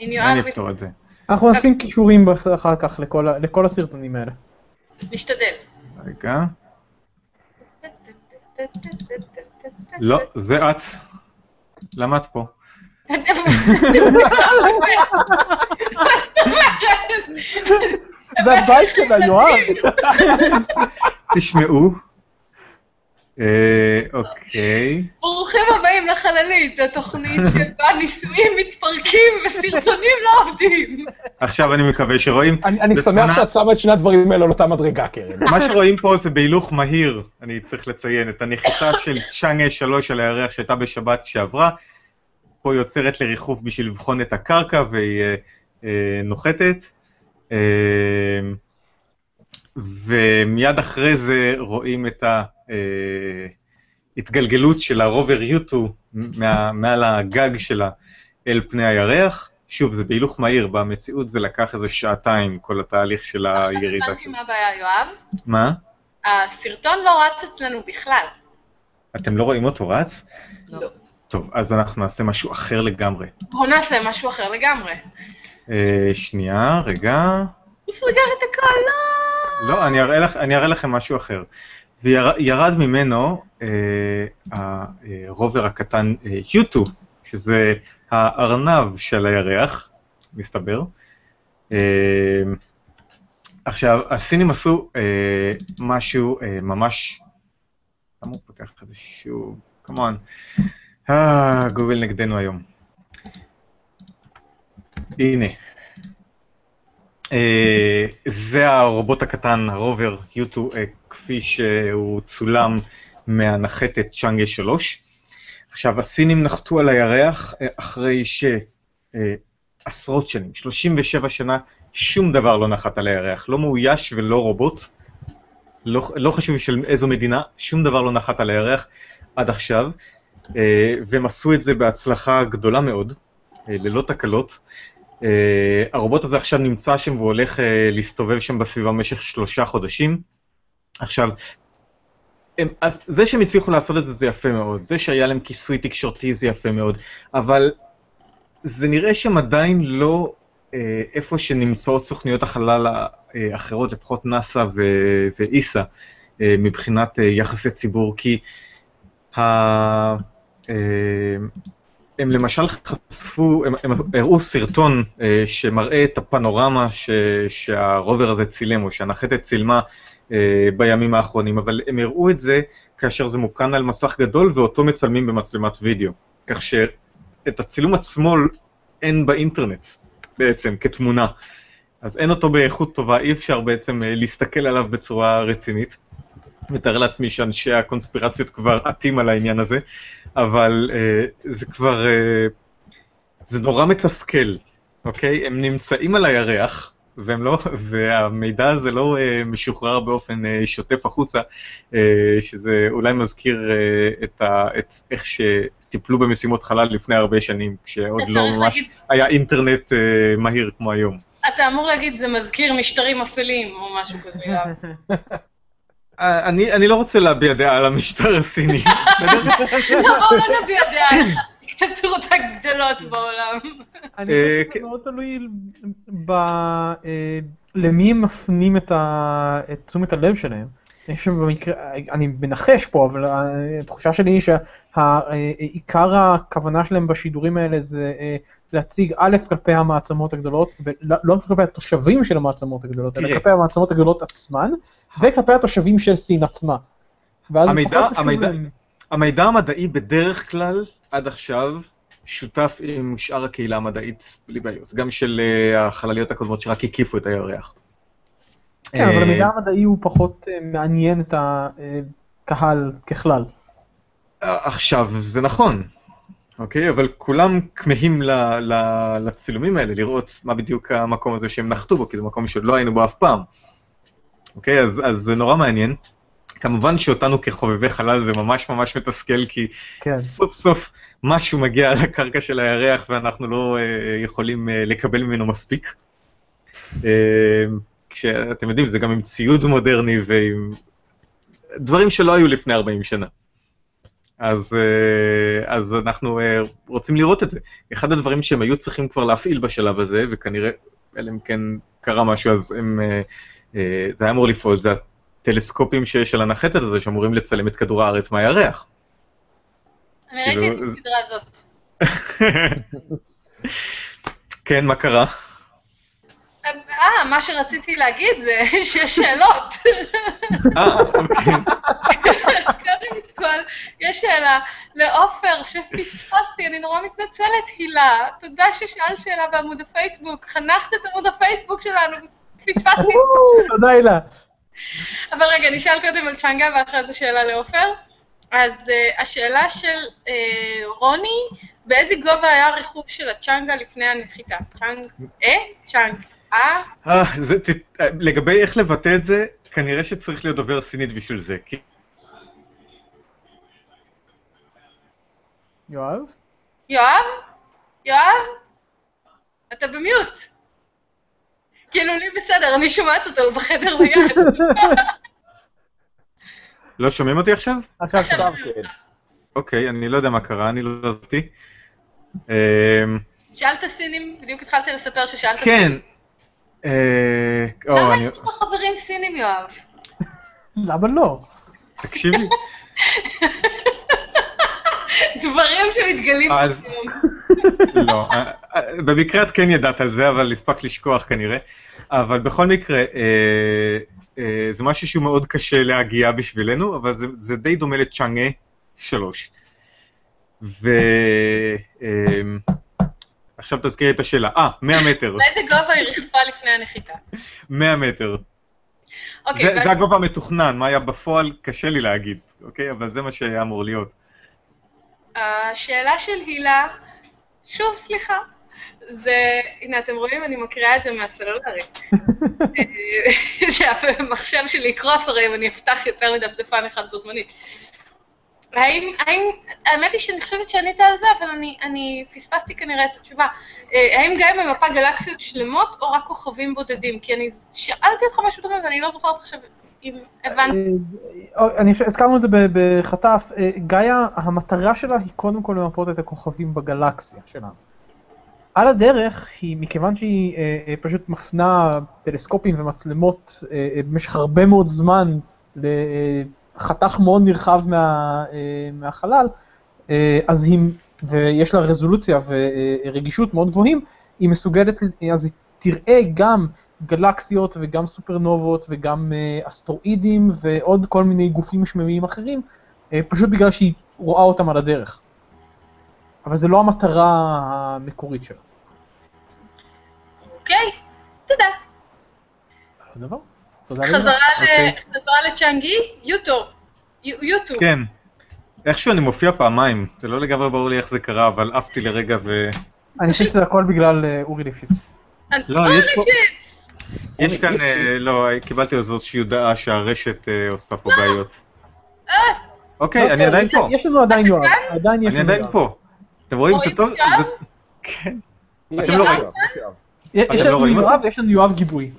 אני אפתור את זה. אנחנו נשים קישורים אחר כך לכל הסרטונים האלה. משתדל. רגע. לא, זה את. למה את פה? מה זאת אומרת? זה הבית שלה, יואב. תשמעו. אה, אוקיי. ברוכים הבאים לחללית, התוכנית שבה ניסויים מתפרקים וסרטונים לא עובדים. עכשיו אני מקווה שרואים. אני שמח שאת שמה את שני הדברים האלה על אותה מדרגה, קרן. מה שרואים פה זה בהילוך מהיר, אני צריך לציין, את הנחיתה של צ'אנג 3 על הירח שהייתה בשבת שעברה. פה היא עוצרת לריחוף בשביל לבחון את הקרקע והיא אה, אה, נוחתת. ומיד אחרי זה רואים את ההתגלגלות של הרובר יוטו מה, מעל הגג שלה אל פני הירח. שוב, זה בהילוך מהיר, במציאות זה לקח איזה שעתיים, כל התהליך של הירידה עכשיו הבנתי שלו. מה הבעיה, יואב. מה? הסרטון לא רץ אצלנו בכלל. אתם לא רואים אותו רץ? לא. טוב, אז אנחנו נעשה משהו אחר לגמרי. בואו נעשה משהו אחר לגמרי. אה, שנייה, רגע. הוא סגר את הכל, לא! לא, אני אראה, לך, אני אראה לכם משהו אחר. וירד ממנו אה, הרובר הקטן אה, יוטו, שזה הארנב של הירח, מסתבר. אה, עכשיו, הסינים עשו אה, משהו אה, ממש... למה הוא פותח את זה שוב? כמובן. אה, גוגל נגדנו היום. הנה. אה, זה הרובוט הקטן, הרובר יוטו, אה, כפי שהוא צולם מהנחתת צ'אנגה 3. עכשיו, הסינים נחתו על הירח אה, אחרי שעשרות שנים, 37 שנה, שום דבר לא נחת על הירח, לא מאויש ולא רובוט. לא, לא חשוב של איזו מדינה, שום דבר לא נחת על הירח עד עכשיו, אה, והם עשו את זה בהצלחה גדולה מאוד, אה, ללא תקלות. Uh, הרובוט הזה עכשיו נמצא שם והוא הולך uh, להסתובב שם בסביבה במשך שלושה חודשים. עכשיו, הם, אז זה שהם הצליחו לעשות את זה, זה יפה מאוד. זה שהיה להם כיסוי תקשורתי, זה יפה מאוד. אבל זה נראה שהם עדיין לא uh, איפה שנמצאות סוכניות החלל האחרות, לפחות נאס"א ואיס"א, uh, מבחינת uh, יחסי ציבור, כי ה... Uh, הם למשל חשפו, הם, הם הראו סרטון אה, שמראה את הפנורמה ש, שהרובר הזה צילם, או שהנחתת צילמה אה, בימים האחרונים, אבל הם הראו את זה כאשר זה מוקרן על מסך גדול ואותו מצלמים במצלמת וידאו. כך שאת הצילום עצמו אין באינטרנט בעצם, כתמונה. אז אין אותו באיכות טובה, אי אפשר בעצם אה, להסתכל עליו בצורה רצינית. מתאר לעצמי שאנשי הקונספירציות כבר עטים על העניין הזה, אבל uh, זה כבר, uh, זה נורא מתסכל, אוקיי? הם נמצאים על הירח, והם לא, והמידע הזה לא uh, משוחרר באופן uh, שוטף החוצה, uh, שזה אולי מזכיר uh, את, ה, את איך שטיפלו במשימות חלל לפני הרבה שנים, כשעוד לא ממש להגיד- היה אינטרנט uh, מהיר כמו היום. אתה אמור להגיד, זה מזכיר משטרים אפלים, או משהו כזה, [LAUGHS] אני, אני לא רוצה להביע דעה על המשטר הסיני, בסדר? לא, בואו לא נביע דעה על הדיקטטורות הגדולות בעולם. אני אה, חושב כן. שזה מאוד תלוי ב... אה, למי הם מפנים את ה- את תשומת הלב שלהם. אני חושב אני מנחש פה, אבל התחושה שלי היא שעיקר הכוונה שלהם בשידורים האלה זה אה, להציג א' כלפי המעצמות הגדולות, ולא לא כלפי התושבים של המעצמות הגדולות, אלא תראה. כלפי המעצמות הגדולות עצמן, וכלפי התושבים של סין עצמה. ואז המידע- פחות חשוב המידע- להם. המידע המדעי בדרך כלל, עד עכשיו, שותף עם שאר הקהילה המדעית בלי בעיות, גם של אה, החלליות הקודמות שרק הקיפו את הירח. כן, אבל אה, המידע המדעי הוא פחות אה, מעניין את הקהל ככלל. עכשיו, זה נכון, אוקיי, אבל כולם כמהים ל, ל, לצילומים האלה, לראות מה בדיוק המקום הזה שהם נחתו בו, כי זה מקום שעוד לא היינו בו אף פעם. אוקיי, אז, אז זה נורא מעניין. כמובן שאותנו כחובבי חלל זה ממש ממש מתסכל, כי כן. סוף סוף משהו מגיע על הקרקע של הירח ואנחנו לא uh, יכולים uh, לקבל ממנו מספיק. Uh, כשאתם יודעים, זה גם עם ציוד מודרני ועם דברים שלא היו לפני 40 שנה. אז, uh, אז אנחנו uh, רוצים לראות את זה. אחד הדברים שהם היו צריכים כבר להפעיל בשלב הזה, וכנראה, אלא אם כן קרה משהו, אז הם, uh, זה היה אמור לפעול, זה הטלסקופים שיש על הנחתת הזה, שאמורים לצלם את כדור הארץ מהירח. אני ראיתי את כאילו, הסדרה הזאת. [LAUGHS] כן, מה קרה? אה, מה שרציתי להגיד זה [LAUGHS] שיש שאלות. אה, אוקיי. [LAUGHS] כל, יש שאלה לעופר שפספסתי, אני נורא מתנצלת, הילה. תודה ששאלת שאלה בעמוד הפייסבוק, חנכת את עמוד הפייסבוק שלנו, פספסתי. תודה הילה. אבל רגע, נשאל קודם על צ'אנגה ואחרי זה שאלה לעופר. אז uh, השאלה של uh, רוני, באיזה גובה היה הריחוף של הצ'אנגה לפני הנחיתה? צ'אנג, אה? צ'אנג, אה? אה, זה, ת, לגבי איך לבטא את זה, כנראה שצריך להיות דובר סינית בשביל זה. כי... יואב? יואב? יואב? אתה במיוט. כאילו לי בסדר, אני שומעת אותו, הוא בחדר ליד. [LAUGHS] לא שומעים אותי עכשיו? עכשיו. שומעים אותך. אוקיי, אני לא יודע מה קרה, אני לא זזתי. אמ, שאלת סינים, בדיוק התחלתי לספר ששאלת כן. סינים. או, למה. יש לך חברים סינים, יואב? [LAUGHS] למה לא? תקשיבי. [LAUGHS] דברים שמתגלים אז-. [LAUGHS] לא, אה, אה, במקרה את כן ידעת על זה, אבל הספקת לשכוח כנראה. אבל בכל מקרה, אה, אה, זה משהו שהוא מאוד קשה להגיע בשבילנו, אבל זה, זה די דומה לצ'אנגה 3. ו... אה, עכשיו תזכירי את השאלה. אה, 100 מטר. באיזה גובה היא ריחפה לפני הנחיתה? 100 מטר. אוקיי, זה, ואז- זה הגובה המתוכנן, מה היה בפועל קשה לי להגיד, אוקיי? אבל זה מה שהיה אמור להיות. השאלה של הילה, שוב, סליחה, זה, הנה, אתם רואים, אני מקריאה את זה מהסלולרי. [LAUGHS] אה, שהמחשב שלי יקרוס הרי אם אני אפתח יותר מדפדפן אחד בו זמנית. האם, האם, האמת היא שאני חושבת שענית על זה, אבל אני, אני פספסתי כנראה את התשובה. אה, האם גם במפה גלקסיות שלמות, או רק כוכבים בודדים? כי אני שאלתי אותך משהו דומה, ואני לא זוכרת עכשיו אם הבנתי. אה, חושב, הזכרנו את זה בחטף, אה, גאיה, המטרה שלה היא קודם כל למפות את הכוכבים בגלקסיה שלנו. על הדרך, היא, מכיוון שהיא אה, אה, פשוט מפנה טלסקופים ומצלמות אה, אה, במשך הרבה מאוד זמן לחתך מאוד נרחב מה, אה, מהחלל, אה, אז היא, ויש לה רזולוציה ורגישות מאוד גבוהים, היא מסוגלת, אז היא תראה גם גלקסיות וגם סופרנובות וגם אה, אסטרואידים ועוד כל מיני גופים שממיים אחרים, אה, פשוט בגלל שהיא רואה אותם על הדרך. אבל זה לא המטרה המקורית שלה. אוקיי, תודה. לא דבר. תודה רבה. חזרה אוקיי. חזרה לצ'אנגי, יוטו. יו- יוטו. כן. איכשהו אני מופיע פעמיים, זה לא לגמרי ברור לי איך זה קרה, אבל עפתי לרגע ו... אני חושב שזה הכל בגלל אה, אורי ליפשיץ. לא, אוי, יש פה-! יש כאן, יש- אה, לא, קיבלתי איזושהי הודעה שהרשת אה, עושה פה בעיות. אה, אוקיי, לא, אני עדיין פה. יש לנו עדיין יואב. כאן? עדיין יש אני לנו עדיין יואב. פה. אתם רואים? זה טוב? כן. אתם לא יואב, רואים. יש לא לנו יואב? ויש לנו יואב גיבוי.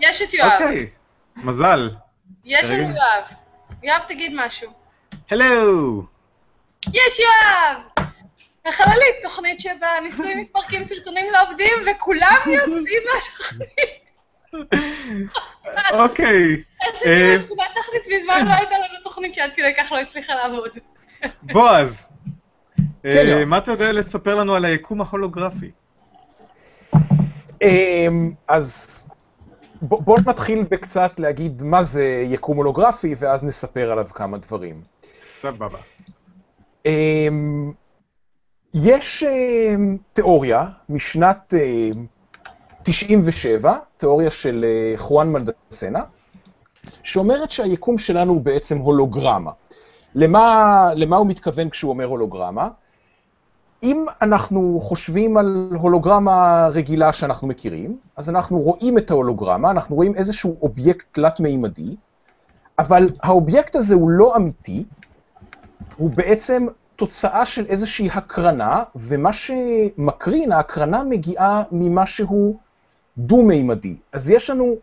יש את יואב. אוקיי. מזל. יש לנו. יואב. יואב, תגיד משהו. הלו! יש יואב! החללית, תוכנית שבה ניסויים מתפרקים סרטונים לעובדים וכולם יוצאים מהתוכנית. אוקיי. אני חושבת אה. שמבחינה טכנית מזמן לא הייתה לנו תוכנית שעד כדי כך לא הצליחה לעבוד. בועז. אה, יואב. מה אתה יודע לספר לנו על היקום ההולוגרפי? אמ, אז בוא- בואו נתחיל בקצת להגיד מה זה יקום הולוגרפי, ואז נספר עליו כמה דברים. סבבה. יש אמ, תיאוריה משנת אמ, 97, תיאוריה של אה, חואן מלדסנה, שאומרת שהיקום שלנו הוא בעצם הולוגרמה. למה, למה הוא מתכוון כשהוא אומר הולוגרמה? אם אנחנו חושבים על הולוגרמה רגילה שאנחנו מכירים, אז אנחנו רואים את ההולוגרמה, אנחנו רואים איזשהו אובייקט תלת-מימדי, אבל האובייקט הזה הוא לא אמיתי, הוא בעצם תוצאה של איזושהי הקרנה, ומה שמקרין, ההקרנה מגיעה ממשהו דו-מימדי. אז יש לנו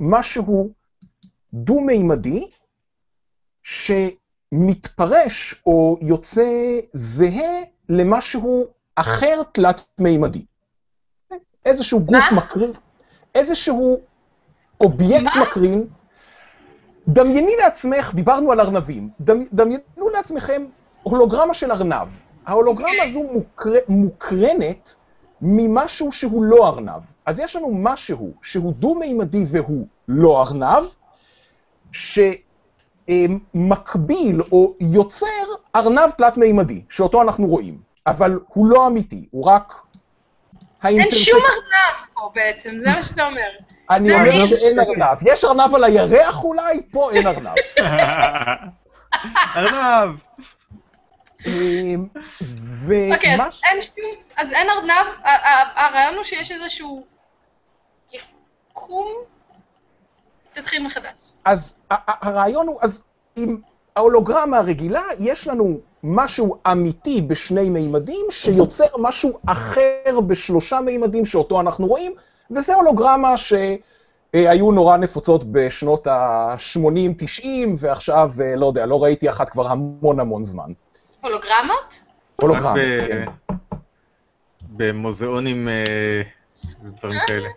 משהו דו-מימדי, שמתפרש או יוצא זהה למשהו אחר תלת-מימדי. איזשהו גוף מה? מקרין, איזשהו אובייקט מה? מקרין. דמייני לעצמך, דיברנו על ארנבים, דמי- דמיינו לעצמכם הולוגרמה של ארנב. ההולוגרמה אוקיי. הזו מוקר... מוקרנת ממשהו שהוא לא ארנב. אז יש לנו משהו שהוא דו-מימדי והוא לא ארנב, שמקביל או יוצר ארנב תלת-מימדי, שאותו אנחנו רואים. אבל הוא לא אמיתי, הוא רק... אין שום ארנב פה בעצם, זה מה שאתה אומר. אני אומר שאין ארנב. יש ארנב על הירח אולי? פה אין ארנב. [LAUGHS] ארנב. אמ, אוקיי, אז אין שום, אז אין ארנב, הרעיון הוא שיש איזשהו יקום, תתחיל מחדש. אז הרעיון הוא, אז עם ההולוגרמה הרגילה, יש לנו משהו אמיתי בשני מימדים, שיוצר משהו אחר בשלושה מימדים שאותו אנחנו רואים, וזה הולוגרמה שהיו נורא נפוצות בשנות ה-80-90, ועכשיו, אה, לא יודע, לא ראיתי אחת כבר המון המון זמן. הולוגרמות? ב- כן. במוזיאונים אה, ודברים כאלה.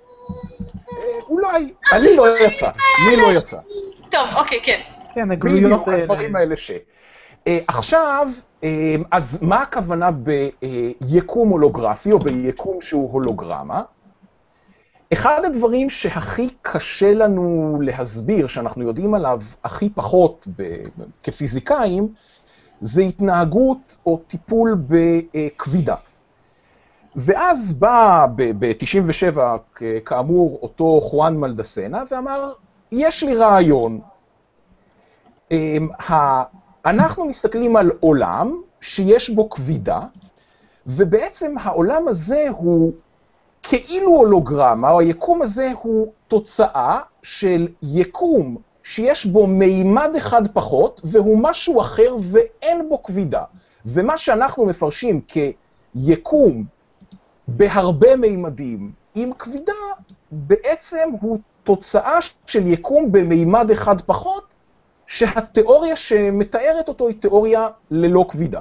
אה, אולי, אני לא יצא, לי לא יצא. טוב, אוקיי, כן. כן, הגלויות האלה. הדברים האלה ש... אה, עכשיו, אה, אז מה הכוונה ביקום הולוגרפי או ביקום שהוא הולוגרמה? אחד הדברים שהכי קשה לנו להסביר, שאנחנו יודעים עליו הכי פחות כפיזיקאים, זה התנהגות או טיפול בכבידה. ואז בא ב-97, כאמור, אותו חואן מלדסנה, ואמר, יש לי רעיון, אמ, אנחנו מסתכלים על עולם שיש בו כבידה, ובעצם העולם הזה הוא כאילו הולוגרמה, או היקום הזה הוא תוצאה של יקום שיש בו מימד אחד פחות, והוא משהו אחר ואין בו כבידה. ומה שאנחנו מפרשים כיקום בהרבה מימדים עם כבידה, בעצם הוא תוצאה של יקום במימד אחד פחות, שהתיאוריה שמתארת אותו היא תיאוריה ללא כבידה,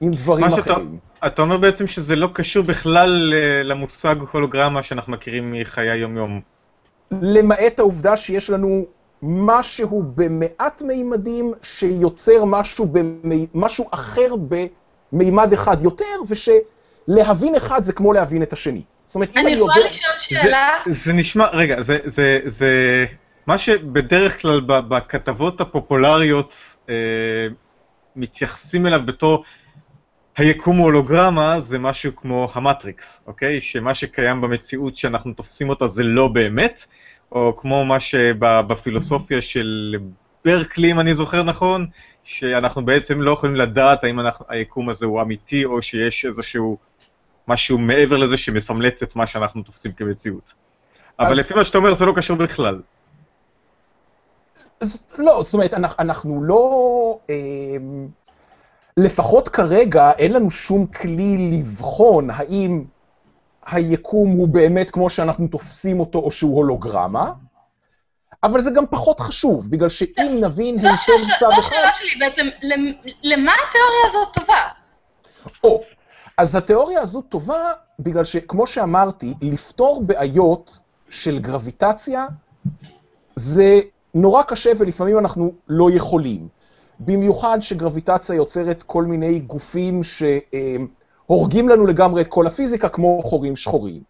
עם דברים מה שאתה- אחרים. אתה אומר בעצם שזה לא קשור בכלל למושג הולוגרמה שאנחנו מכירים מחיי היום-יום. למעט העובדה שיש לנו משהו במעט מימדים שיוצר משהו, במי, משהו אחר במימד אחד יותר, ושלהבין אחד זה כמו להבין את השני. זאת אומרת, אם אני אני יכולה יודע... לשאול זה, שאלה? זה נשמע, רגע, זה, זה, זה, מה שבדרך כלל ב- בכתבות הפופולריות אה, מתייחסים אליו בתור היקום הולוגרמה, זה משהו כמו המטריקס, אוקיי? שמה שקיים במציאות שאנחנו תופסים אותה זה לא באמת, או כמו מה שבפילוסופיה של ברקלי, אם אני זוכר נכון, שאנחנו בעצם לא יכולים לדעת האם אנחנו, היקום הזה הוא אמיתי, או שיש איזשהו משהו מעבר לזה שמסמלץ את מה שאנחנו תופסים כמציאות. אבל אז- לפי מה שאתה אומר זה לא קשור בכלל. אז לא, זאת אומרת, אנחנו, אנחנו לא... אה, לפחות כרגע אין לנו שום כלי לבחון האם היקום הוא באמת כמו שאנחנו תופסים אותו או שהוא הולוגרמה, אבל זה גם פחות חשוב, בגלל שאם נבין זו היטב צד זו אחד... השאלה שלי בעצם, למ- למה התיאוריה הזאת טובה? או, אז התיאוריה הזו טובה בגלל שכמו שאמרתי, לפתור בעיות של גרביטציה זה נורא קשה ולפעמים אנחנו לא יכולים. במיוחד שגרביטציה יוצרת כל מיני גופים שהורגים לנו לגמרי את כל הפיזיקה, כמו חורים שחורים.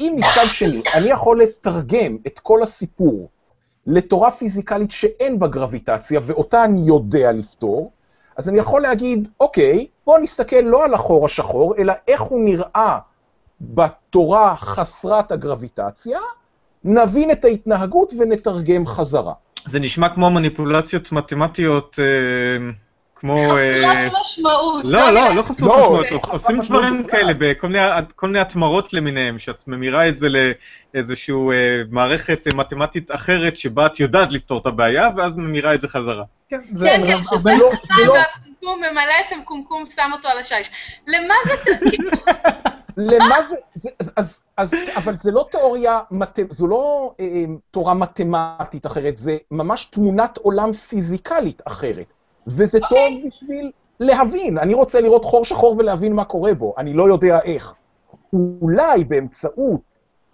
אם מצד שני אני יכול לתרגם את כל הסיפור לתורה פיזיקלית שאין בה גרביטציה, ואותה אני יודע לפתור, אז אני יכול להגיד, אוקיי, בואו נסתכל לא על החור השחור, אלא איך הוא נראה בתורה חסרת הגרביטציה, נבין את ההתנהגות ונתרגם חזרה. זה נשמע כמו מניפולציות מתמטיות אה, כמו... אה, חסרת משמעות. לא, לא. לא חסרות לא, משמעות, חסרת עושים דברים. כאלה בכל מיני- התמרות למיניהם, שאת ממירה את זה לאיזושהי מערכת אה, מתמטית אחרת, שבה את יודעת לפתור את הבעיה, ואז ממירה את זה חזרה. כן, כן, זה כן, שותה הרבה לא- לא- והקומקום, ממלא את הקומקום, שם אותו על השיש. למה זה, [LAUGHS] כאילו, למה זה, זה אז, אז, אבל זה לא תיאוריה, זו לא אה, תורה מתמטית אחרת, זה ממש תמונת עולם פיזיקלית אחרת. וזה טוב בשביל להבין, אני רוצה לראות חור שחור ולהבין מה קורה בו, אני לא יודע איך. אולי באמצעות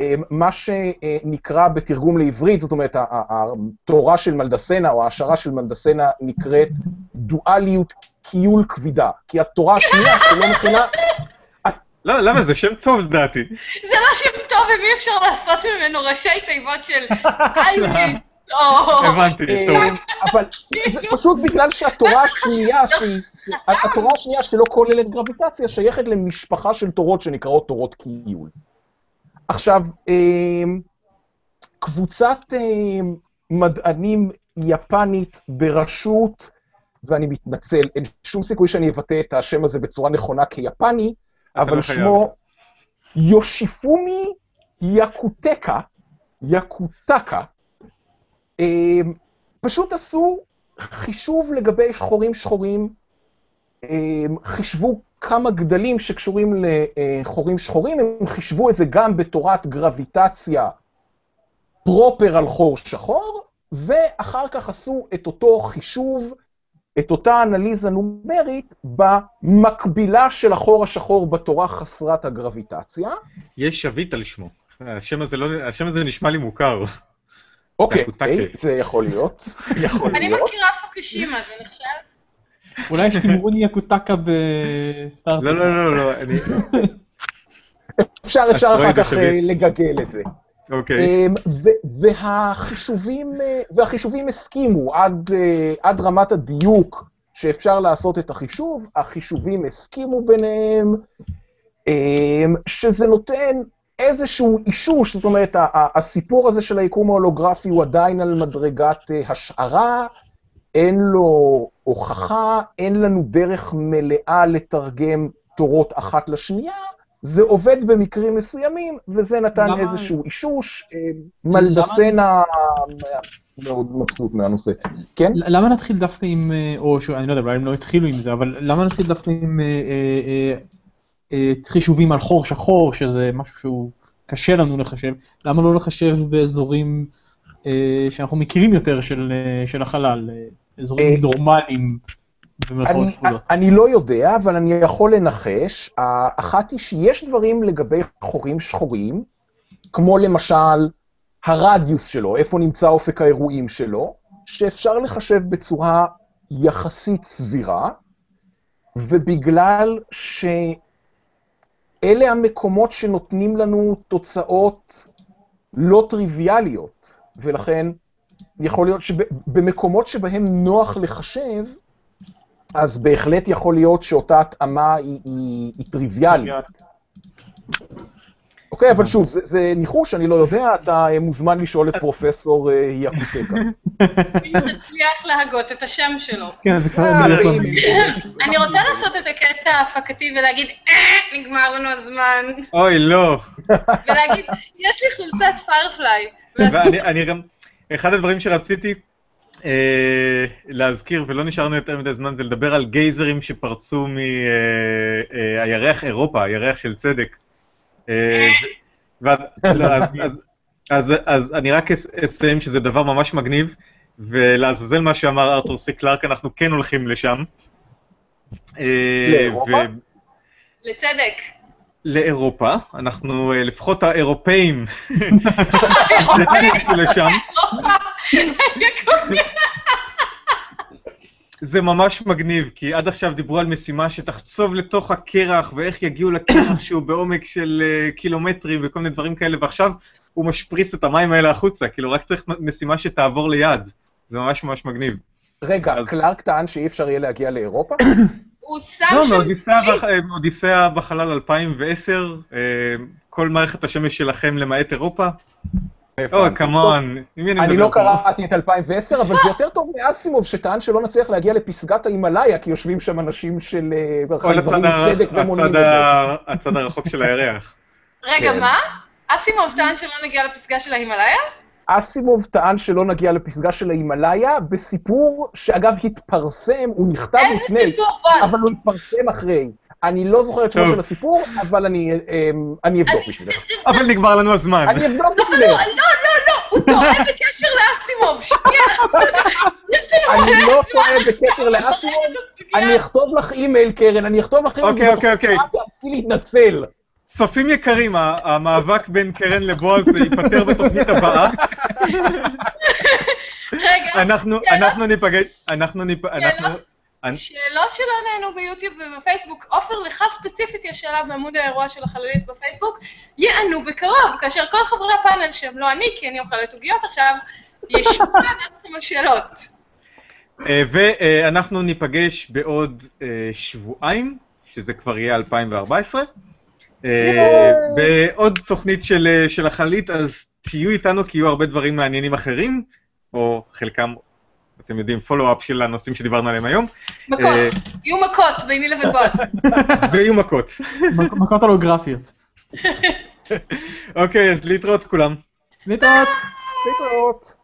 אה, מה שנקרא בתרגום לעברית, זאת אומרת, התורה של מלדסנה או ההשערה של מלדסנה נקראת דואליות קיול כבידה, כי התורה השנייה [LAUGHS] שלא מכינה לא, למה? זה שם טוב לדעתי. זה לא שם טוב, אם אי אפשר לעשות ממנו ראשי תיבות של [LAUGHS] או... הבנתי, טוב. אה, אבל זה פשוט בגלל שהתורה השנייה, שהיא- התורה השנייה שלא כוללת גרביטציה, שייכת למשפחה של תורות שנקראות תורות קיול. עכשיו, אה, קבוצת אה, מדענים יפנית בראשות, ואני מתנצל, אין שום סיכוי שאני אבטא את השם הזה בצורה נכונה כיפני, אבל לא חייב. שמו יושיפומי יקוטקה, יקוטקה, פשוט עשו חישוב לגבי חורים שחורים, אמ, חישבו כמה גדלים שקשורים לחורים שחורים, הם חישבו את זה גם בתורת גרביטציה פרופר על חור שחור, ואחר כך עשו את אותו חישוב, את אותה אנליזה נומרית, במקבילה של החור השחור בתורה חסרת הגרביטציה. יש שביט על שמו. השם הזה לא- השם הזה נשמע לי מוכר. אוקיי, יקוטקה. זה יכול להיות, [LAUGHS] יכול אני להיות. מכירה פוקושימה, זה נחשב? אולי יש תמרון יקוטקה בסטארט. לא, לא, לא, לא, אני... אפשר, אפשר אחר כך אה. לגגל את זה. אוקיי. אמ, והחישובים, אה, והחישובים הסכימו עד, אה, עד רמת הדיוק שאפשר לעשות את החישוב, החישובים הסכימו ביניהם, אמ, שזה נותן איזשהו אישוש, זאת אומרת, הסיפור הזה של היקום ההולוגרפי הוא עדיין על מדרגת אה, השערה, אין לו הוכחה, אין לנו דרך מלאה לתרגם תורות אחת לשנייה, זה עובד במקרים מסוימים, וזה נתן למה- איזשהו אישוש. אה, מלדסנה מאוד מבסוט מהנושא. כן? למה נתחיל דווקא עם, אה, או שאני לא יודע, אולי הם לא התחילו עם זה, אבל למה נתחיל דווקא עם חישובים על חור שחור, שזה משהו שהוא קשה לנו לחשב, למה לא לחשב באזורים אה, שאנחנו מכירים יותר של, אה, של החלל, אה, אזורים נורמליים אני? אני לא יודע, אבל אני יכול לנחש. האחת היא שיש דברים לגבי חורים שחורים, כמו למשל הרדיוס שלו, איפה נמצא אופק האירועים שלו, שאפשר לחשב בצורה יחסית סבירה, ובגלל שאלה המקומות שנותנים לנו תוצאות לא טריוויאליות, ולכן יכול להיות שבמקומות שבהם נוח לחשב, אז בהחלט יכול להיות שאותה התאמה היא, היא, היא טריוויאלית. אוקיי, אבל שוב, זה, זה ניחוש, אני לא יודע, אתה אה, מוזמן לשאול את פרופסור אה, יקוטקה. [LAUGHS] אם תצליח להגות את השם שלו. כן, זה קצת... אה, הנה, לא- אני רוצה לעשות את הקטע ההפקתי ולהגיד, "אה, נגמר לנו הזמן. אוי, לא. ולהגיד, יש לי חולצת פיירפליי. ואני אני גם, אחד הדברים שרציתי אה, להזכיר, ולא נשארנו יותר מדי זמן, זה לדבר על גייזרים שפרצו מהירח אירופה, הירח של צדק. אה, [LAUGHS] לא, אז- אני רק אס- אסיים שזה דבר ממש מגניב, ולעזאזל מה שאמר ארתור סי קלארק, אנחנו כן הולכים לשם. אה, לאירופה? לצדק. לאירופה, אנחנו אה, לפחות האירופאים [LAUGHS] [LAUGHS] נכנסו לשם. זה ממש מגניב, כי עד עכשיו דיברו על משימה שתחצוב לתוך הקרח, ואיך יגיעו לקרח שהוא בעומק של אה, קילומטרים וכל מיני דברים כאלה, ועכשיו הוא משפריץ את המים האלה החוצה, כאילו רק צריך משימה שתעבור ליד. זה ממש ממש מגניב. רגע, אז- קלארק טען שאי אפשר יהיה להגיע לאירופה? [COUGHS] הוא שם לא, שם... מאודיסאה בח- אה, מאודיסאה בחלל 2010, אה, כל מערכת השמש שלכם למעט אירופה, אוי, כמון. אני לא קראתי את 2010, אבל זה יותר טוב מאסימוב שטען שלא נצליח להגיע לפסגת ההימאליה, כי יושבים שם אנשים של או חייזרים צדק ומונעים את זה. הצד הרחוק של הירח. רגע, כן. מה? אסימוב טען שלא נגיע לפסגה של ההימאליה? אסימוב טען שלא נגיע לפסגה של ההימאליה, בסיפור שאגב התפרסם, הוא נכתב לפני? אבל הוא התפרסם אחרי. אני לא זוכר את שמו. של הסיפור, אבל אני אמ, אני אבדוק בשבילך. אבל נגמר לנו הזמן. אני אבדוק לא, בשבילך. לא, לא, לא, הוא טועה בקשר לאסימוב, שנייה. אני לא טועה בקשר לאסימוב. אני אכתוב לך אימייל, קרן, אני אכתוב לך אימייל. אוקיי, אוקיי, אוקיי. להציע להתנצל. צופים יקרים, המאבק בין קרן לבועז ייפתר בתוכנית הבאה. [LAUGHS] רגע, אנחנו ניפגש, אנחנו ניפ... אנחנו... אני- שאלות שלא נענו ביוטיוב ובפייסבוק, עופר, לך ספציפית יש שאלה בעמוד האירוע של החללית בפייסבוק, יענו בקרוב, כאשר כל חברי הפאנל שהם לא אני, כי אני אוכלת עוגיות עכשיו, ישבו לענות על שאלות. אה, ואנחנו ניפגש בעוד אה, שבועיים, שזה כבר יהיה 2014, אה, בעוד תוכנית של של החללית, אז תהיו איתנו כי יהיו הרבה דברים מעניינים אחרים, או חלקם, אתם יודעים, פולו-אפ של הנושאים שדיברנו עליהם היום, מכות, אה. יהיו מכות ביני לבין בועז. [LAUGHS] ויהיו מכות. [LAUGHS] מכות הולוגרפיות. [LAUGHS] אוקיי, אז להתראות כולם. להתראות. להתראות.